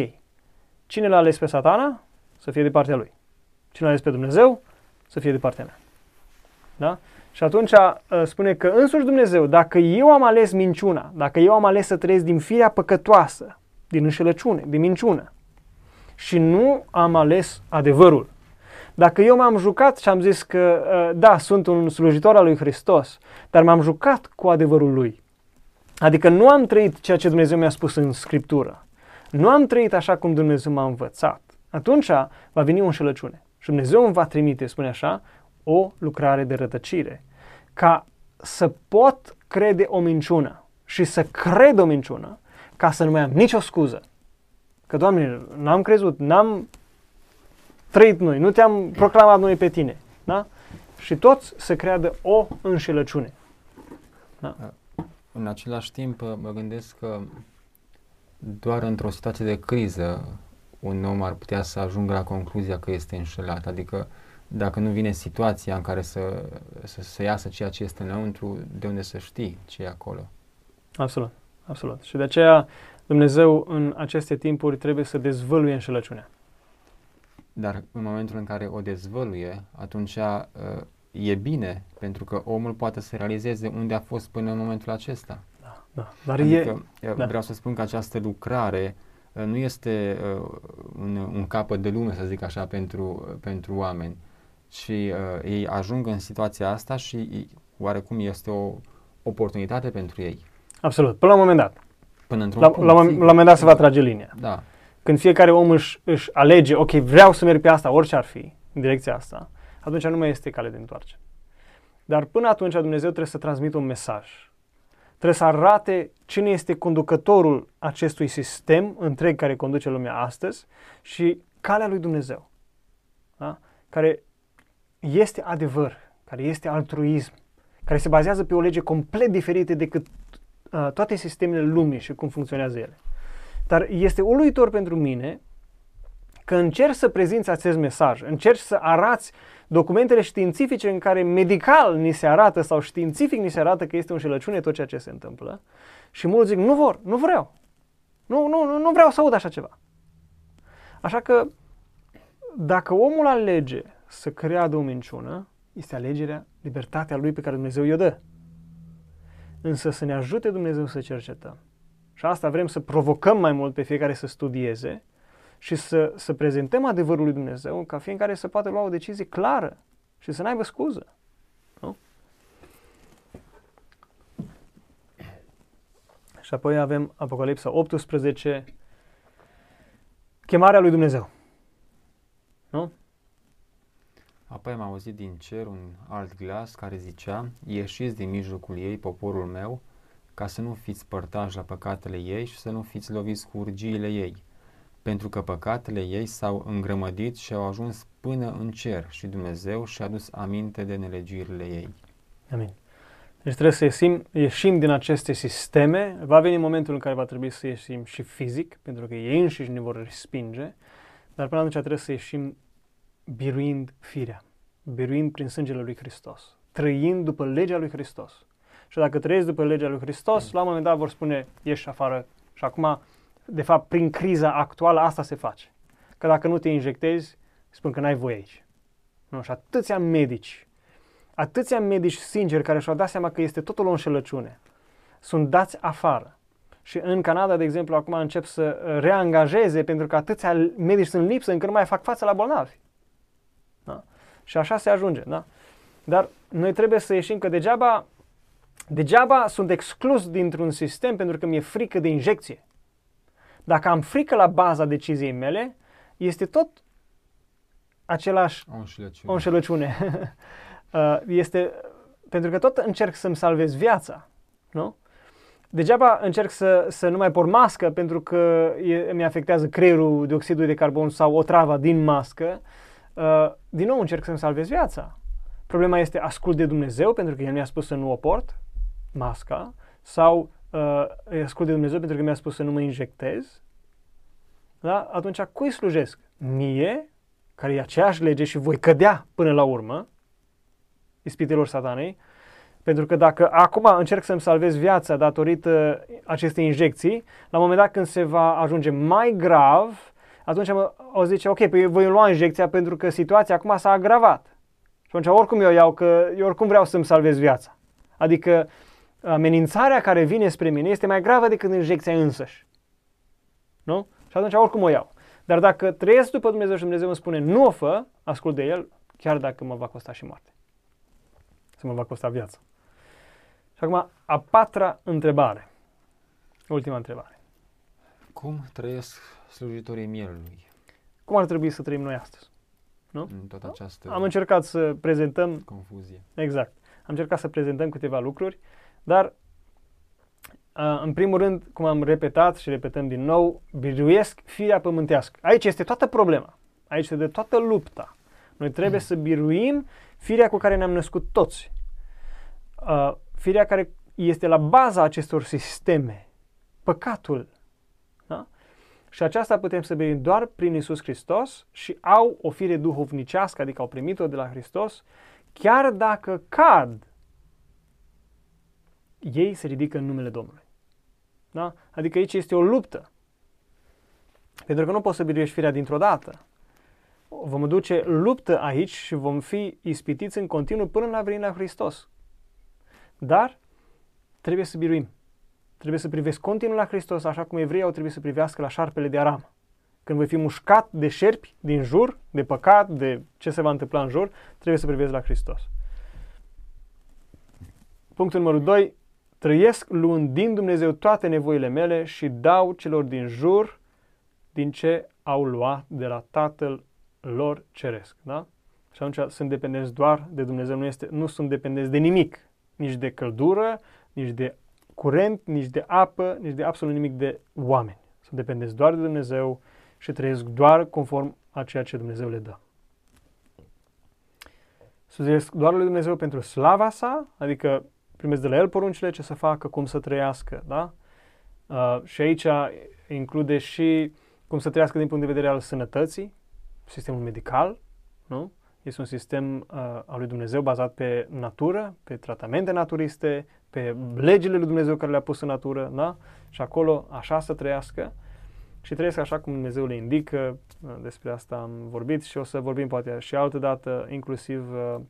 cine l-a ales pe satana? Să fie de partea lui. Cine a ales pe Dumnezeu, să fie de partea mea. Da? Și atunci uh, spune că însuși Dumnezeu, dacă eu am ales minciuna, dacă eu am ales să trăiesc din firea păcătoasă, din înșelăciune, din minciună, și nu am ales adevărul, dacă eu m-am jucat și am zis că, uh, da, sunt un slujitor al lui Hristos, dar m-am jucat cu adevărul lui, adică nu am trăit ceea ce Dumnezeu mi-a spus în Scriptură, nu am trăit așa cum Dumnezeu m-a învățat, atunci va veni o înșelăciune. Și Dumnezeu îmi va trimite, spune așa, o lucrare de rătăcire, ca să pot crede o minciună și să cred o minciună, ca să nu mai am nicio scuză. Că, Doamne, n-am crezut, n-am, trăit noi, nu te-am proclamat noi pe tine. Da? Și toți să creadă o înșelăciune. Da. În același timp, mă gândesc că doar într-o situație de criză un om ar putea să ajungă la concluzia că este înșelat. Adică dacă nu vine situația în care să, să, să iasă ceea ce este înăuntru, de unde să știi ce e acolo. Absolut, absolut. Și de aceea Dumnezeu în aceste timpuri trebuie să dezvăluie înșelăciunea. Dar în momentul în care o dezvăluie, atunci uh, e bine, pentru că omul poate să realizeze unde a fost până în momentul acesta. Da, da. Dar adică, e, da. vreau să spun că această lucrare uh, nu este uh, un, un capăt de lume, să zic așa, pentru, uh, pentru oameni, ci uh, ei ajung în situația asta și oarecum este o oportunitate pentru ei. Absolut, până la un moment dat. Până într-un la, punct, la, la un moment dat se va trage linia. Da. Când fiecare om își, își alege, ok, vreau să merg pe asta, orice ar fi, în direcția asta, atunci nu mai este cale de întoarcere. Dar până atunci Dumnezeu trebuie să transmită un mesaj. Trebuie să arate cine este conducătorul acestui sistem întreg care conduce lumea astăzi și calea lui Dumnezeu. Da? Care este adevăr, care este altruism, care se bazează pe o lege complet diferită decât uh, toate sistemele lumii și cum funcționează ele. Dar este uluitor pentru mine că încerci să prezinți acest mesaj, încerci să arați documentele științifice în care medical ni se arată sau științific ni se arată că este o înșelăciune tot ceea ce se întâmplă și mulți zic, nu vor, nu vreau. Nu, nu, nu, nu vreau să aud așa ceva. Așa că dacă omul alege să creadă o minciună, este alegerea, libertatea lui pe care Dumnezeu i-o dă. Însă să ne ajute Dumnezeu să cercetăm. Și asta vrem să provocăm mai mult pe fiecare să studieze și să, să prezentăm adevărul lui Dumnezeu ca fiecare să poată lua o decizie clară și să n-aibă scuză. Nu? Și apoi avem Apocalipsa 18, chemarea lui Dumnezeu. Nu? Apoi am auzit din cer un alt glas care zicea, ieșiți din mijlocul ei, poporul meu, ca să nu fiți părtași la păcatele ei și să nu fiți loviți cu urgiile ei, pentru că păcatele ei s-au îngrămădit și au ajuns până în cer și Dumnezeu și-a dus aminte de nelegirile ei. Amin. Deci trebuie să ieșim, ieșim din aceste sisteme. Va veni momentul în care va trebui să ieșim și fizic, pentru că ei înșiși ne vor respinge, dar până atunci trebuie să ieșim biruind firea, biruind prin sângele lui Hristos, trăind după legea lui Hristos. Și dacă trăiesc după legea lui Hristos, la un moment dat vor spune, ieși afară. Și acum, de fapt, prin criza actuală, asta se face. Că dacă nu te injectezi, spun că n-ai voie aici. Nu? Și atâția medici, atâția medici sinceri care și-au dat seama că este totul o înșelăciune, sunt dați afară. Și în Canada, de exemplu, acum încep să reangajeze pentru că atâția medici sunt lipsă încă nu mai fac față la bolnavi. Da? Și așa se ajunge. Da? Dar noi trebuie să ieșim că degeaba Degeaba sunt exclus dintr-un sistem pentru că mi-e frică de injecție. Dacă am frică la baza deciziei mele, este tot același o înșelăciune. O înșelăciune. Uh, este pentru că tot încerc să-mi salvez viața, nu? Degeaba încerc să, să nu mai por mască pentru că e, mi afectează creierul dioxidul de carbon sau o travă din mască. Uh, din nou încerc să-mi salvez viața. Problema este ascult de Dumnezeu pentru că El mi-a spus să nu o port masca sau uh, îi ascult de Dumnezeu pentru că mi-a spus să nu mă injectez, da? atunci cui slujesc? Mie, care e aceeași lege și voi cădea până la urmă, ispitelor satanei, pentru că dacă acum încerc să-mi salvez viața datorită acestei injecții, la un moment dat când se va ajunge mai grav, atunci o zice, ok, păi voi lua injecția pentru că situația acum s-a agravat. Și atunci oricum eu iau, că eu oricum vreau să-mi salvez viața. Adică amenințarea care vine spre mine este mai gravă decât injecția însăși. Nu? Și atunci oricum o iau. Dar dacă trăiesc după Dumnezeu și Dumnezeu îmi spune nu o fă, ascult de El, chiar dacă mă va costa și moarte. Să mă va costa viața. Și acum, a patra întrebare. Ultima întrebare. Cum trăiesc slujitorii mielului? Cum ar trebui să trăim noi astăzi? Nu? În tot această Am încercat să prezentăm... Confuzie. Exact. Am încercat să prezentăm câteva lucruri dar, în primul rând, cum am repetat și repetăm din nou, biruiesc firea pământească. Aici este toată problema. Aici se dă toată lupta. Noi trebuie să biruim firea cu care ne-am născut toți. Uh, firea care este la baza acestor sisteme. Păcatul. Da? Și aceasta putem să biruim doar prin Isus Hristos și au o fire duhovnicească, adică au primit-o de la Hristos, chiar dacă cad, ei se ridică în numele Domnului. Da? Adică aici este o luptă. Pentru că nu poți să biruiești firea dintr-o dată. Vom duce luptă aici și vom fi ispitiți în continuu până la venirea la Hristos. Dar trebuie să biruim. Trebuie să privesc continuu la Hristos, așa cum evreii au trebuit să privească la șarpele de aram. Când voi fi mușcat de șerpi din jur, de păcat, de ce se va întâmpla în jur, trebuie să privesc la Hristos. Punctul numărul 2. Trăiesc luând din Dumnezeu toate nevoile mele și dau celor din jur din ce au luat de la Tatăl lor ceresc. Da? Și atunci sunt dependenți doar de Dumnezeu, nu, este, nu sunt dependenți de nimic, nici de căldură, nici de curent, nici de apă, nici de absolut nimic de oameni. Sunt dependenți doar de Dumnezeu și trăiesc doar conform a ceea ce Dumnezeu le dă. Slujesc doar lui Dumnezeu pentru slava sa, adică primesc de la El poruncile ce să facă, cum să trăiască, da? Uh, și aici include și cum să trăiască din punct de vedere al sănătății, sistemul medical, nu? Este un sistem uh, al lui Dumnezeu bazat pe natură, pe tratamente naturiste, pe legile lui Dumnezeu care le-a pus în natură, da? Și acolo așa să trăiască și trăiesc așa cum Dumnezeu le indică. Uh, despre asta am vorbit și o să vorbim poate și altă dată, inclusiv uh,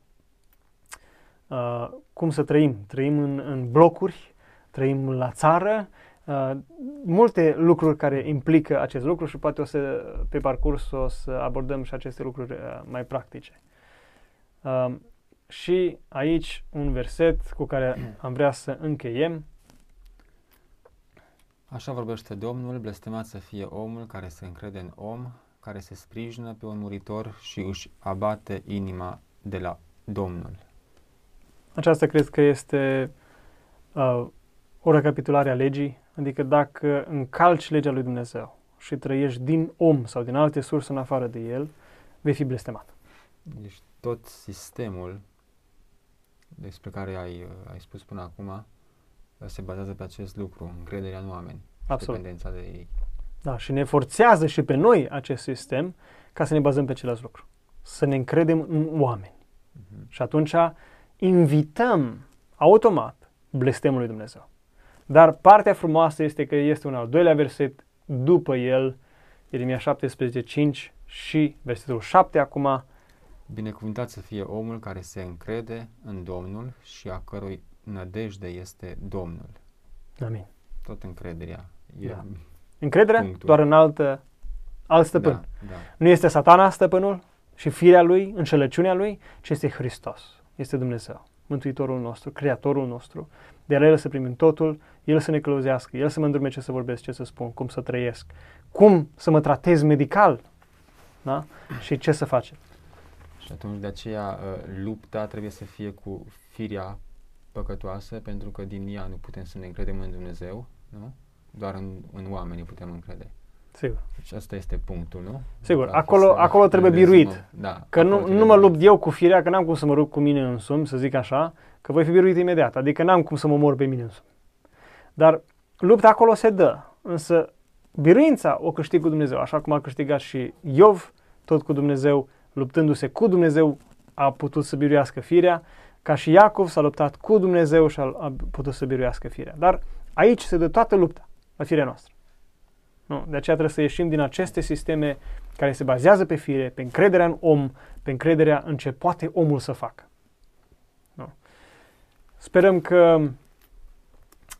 uh, cum să trăim. Trăim în, în blocuri, trăim la țară, Uh, multe lucruri care implică acest lucru și poate o să, pe parcurs o să abordăm și aceste lucruri uh, mai practice. Uh, și aici un verset cu care am vrea să încheiem. Așa vorbește Domnul, blestemat să fie omul care se încrede în om, care se sprijină pe un muritor și își abate inima de la Domnul. Aceasta cred că este uh, o recapitulare a legii, adică dacă încalci legea lui Dumnezeu și trăiești din om sau din alte surse în afară de el, vei fi blestemat. Deci tot sistemul despre care ai, ai spus până acum se bazează pe acest lucru, încrederea în oameni, Absolut. dependența de ei. Da, și ne forțează și pe noi acest sistem ca să ne bazăm pe același lucru. Să ne încredem în oameni. Uh-huh. Și atunci invităm automat blestemul lui Dumnezeu. Dar partea frumoasă este că este un al doilea verset după el, Ieremia 17, 5 și versetul 7 acum. Binecuvântat să fie omul care se încrede în Domnul și a cărui nădejde este Domnul. Amin. Tot încrederea. E da. Încrederea punctul. doar în altă, alt stăpân. Da, da. Nu este satana stăpânul și firea lui, înșelăciunea lui, ci este Hristos. Este Dumnezeu, Mântuitorul nostru, Creatorul nostru, de la El să primim totul, El să ne călăuzească, El să mă îndrume ce să vorbesc, ce să spun, cum să trăiesc, cum să mă tratez medical da? și ce să facem. Și atunci de aceea ă, lupta trebuie să fie cu firia păcătoasă, pentru că din ea nu putem să ne încredem în Dumnezeu, nu? doar în, în oameni putem încrede. Sigur. Deci asta este punctul, nu? Sigur, acolo, acolo trebuie biruit. Da, că nu, nu mă lupt eu cu firea, că n-am cum să mă rup cu mine însumi, să zic așa, că voi fi biruit imediat, adică n-am cum să mă mor pe mine însumi. Dar lupta acolo se dă, însă biruința o câștig cu Dumnezeu, așa cum a câștigat și Iov, tot cu Dumnezeu, luptându-se cu Dumnezeu, a putut să biruiască firea, ca și Iacov s-a luptat cu Dumnezeu și a, a putut să biruiască firea. Dar aici se dă toată lupta la firea noastră. Nu? De aceea trebuie să ieșim din aceste sisteme care se bazează pe fire, pe încrederea în om, pe încrederea în ce poate omul să facă. Nu? Sperăm că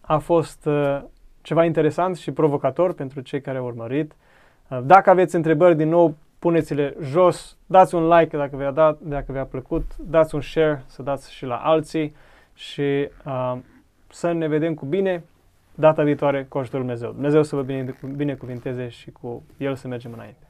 a fost uh, ceva interesant și provocator pentru cei care au urmărit. Uh, dacă aveți întrebări, din nou, puneți-le jos, dați un like dacă vi-a, dat, dacă vi-a plăcut, dați un share să dați și la alții și uh, să ne vedem cu bine data viitoare cu ajutorul Dumnezeu. Dumnezeu să vă binecuvinteze și cu El să mergem înainte.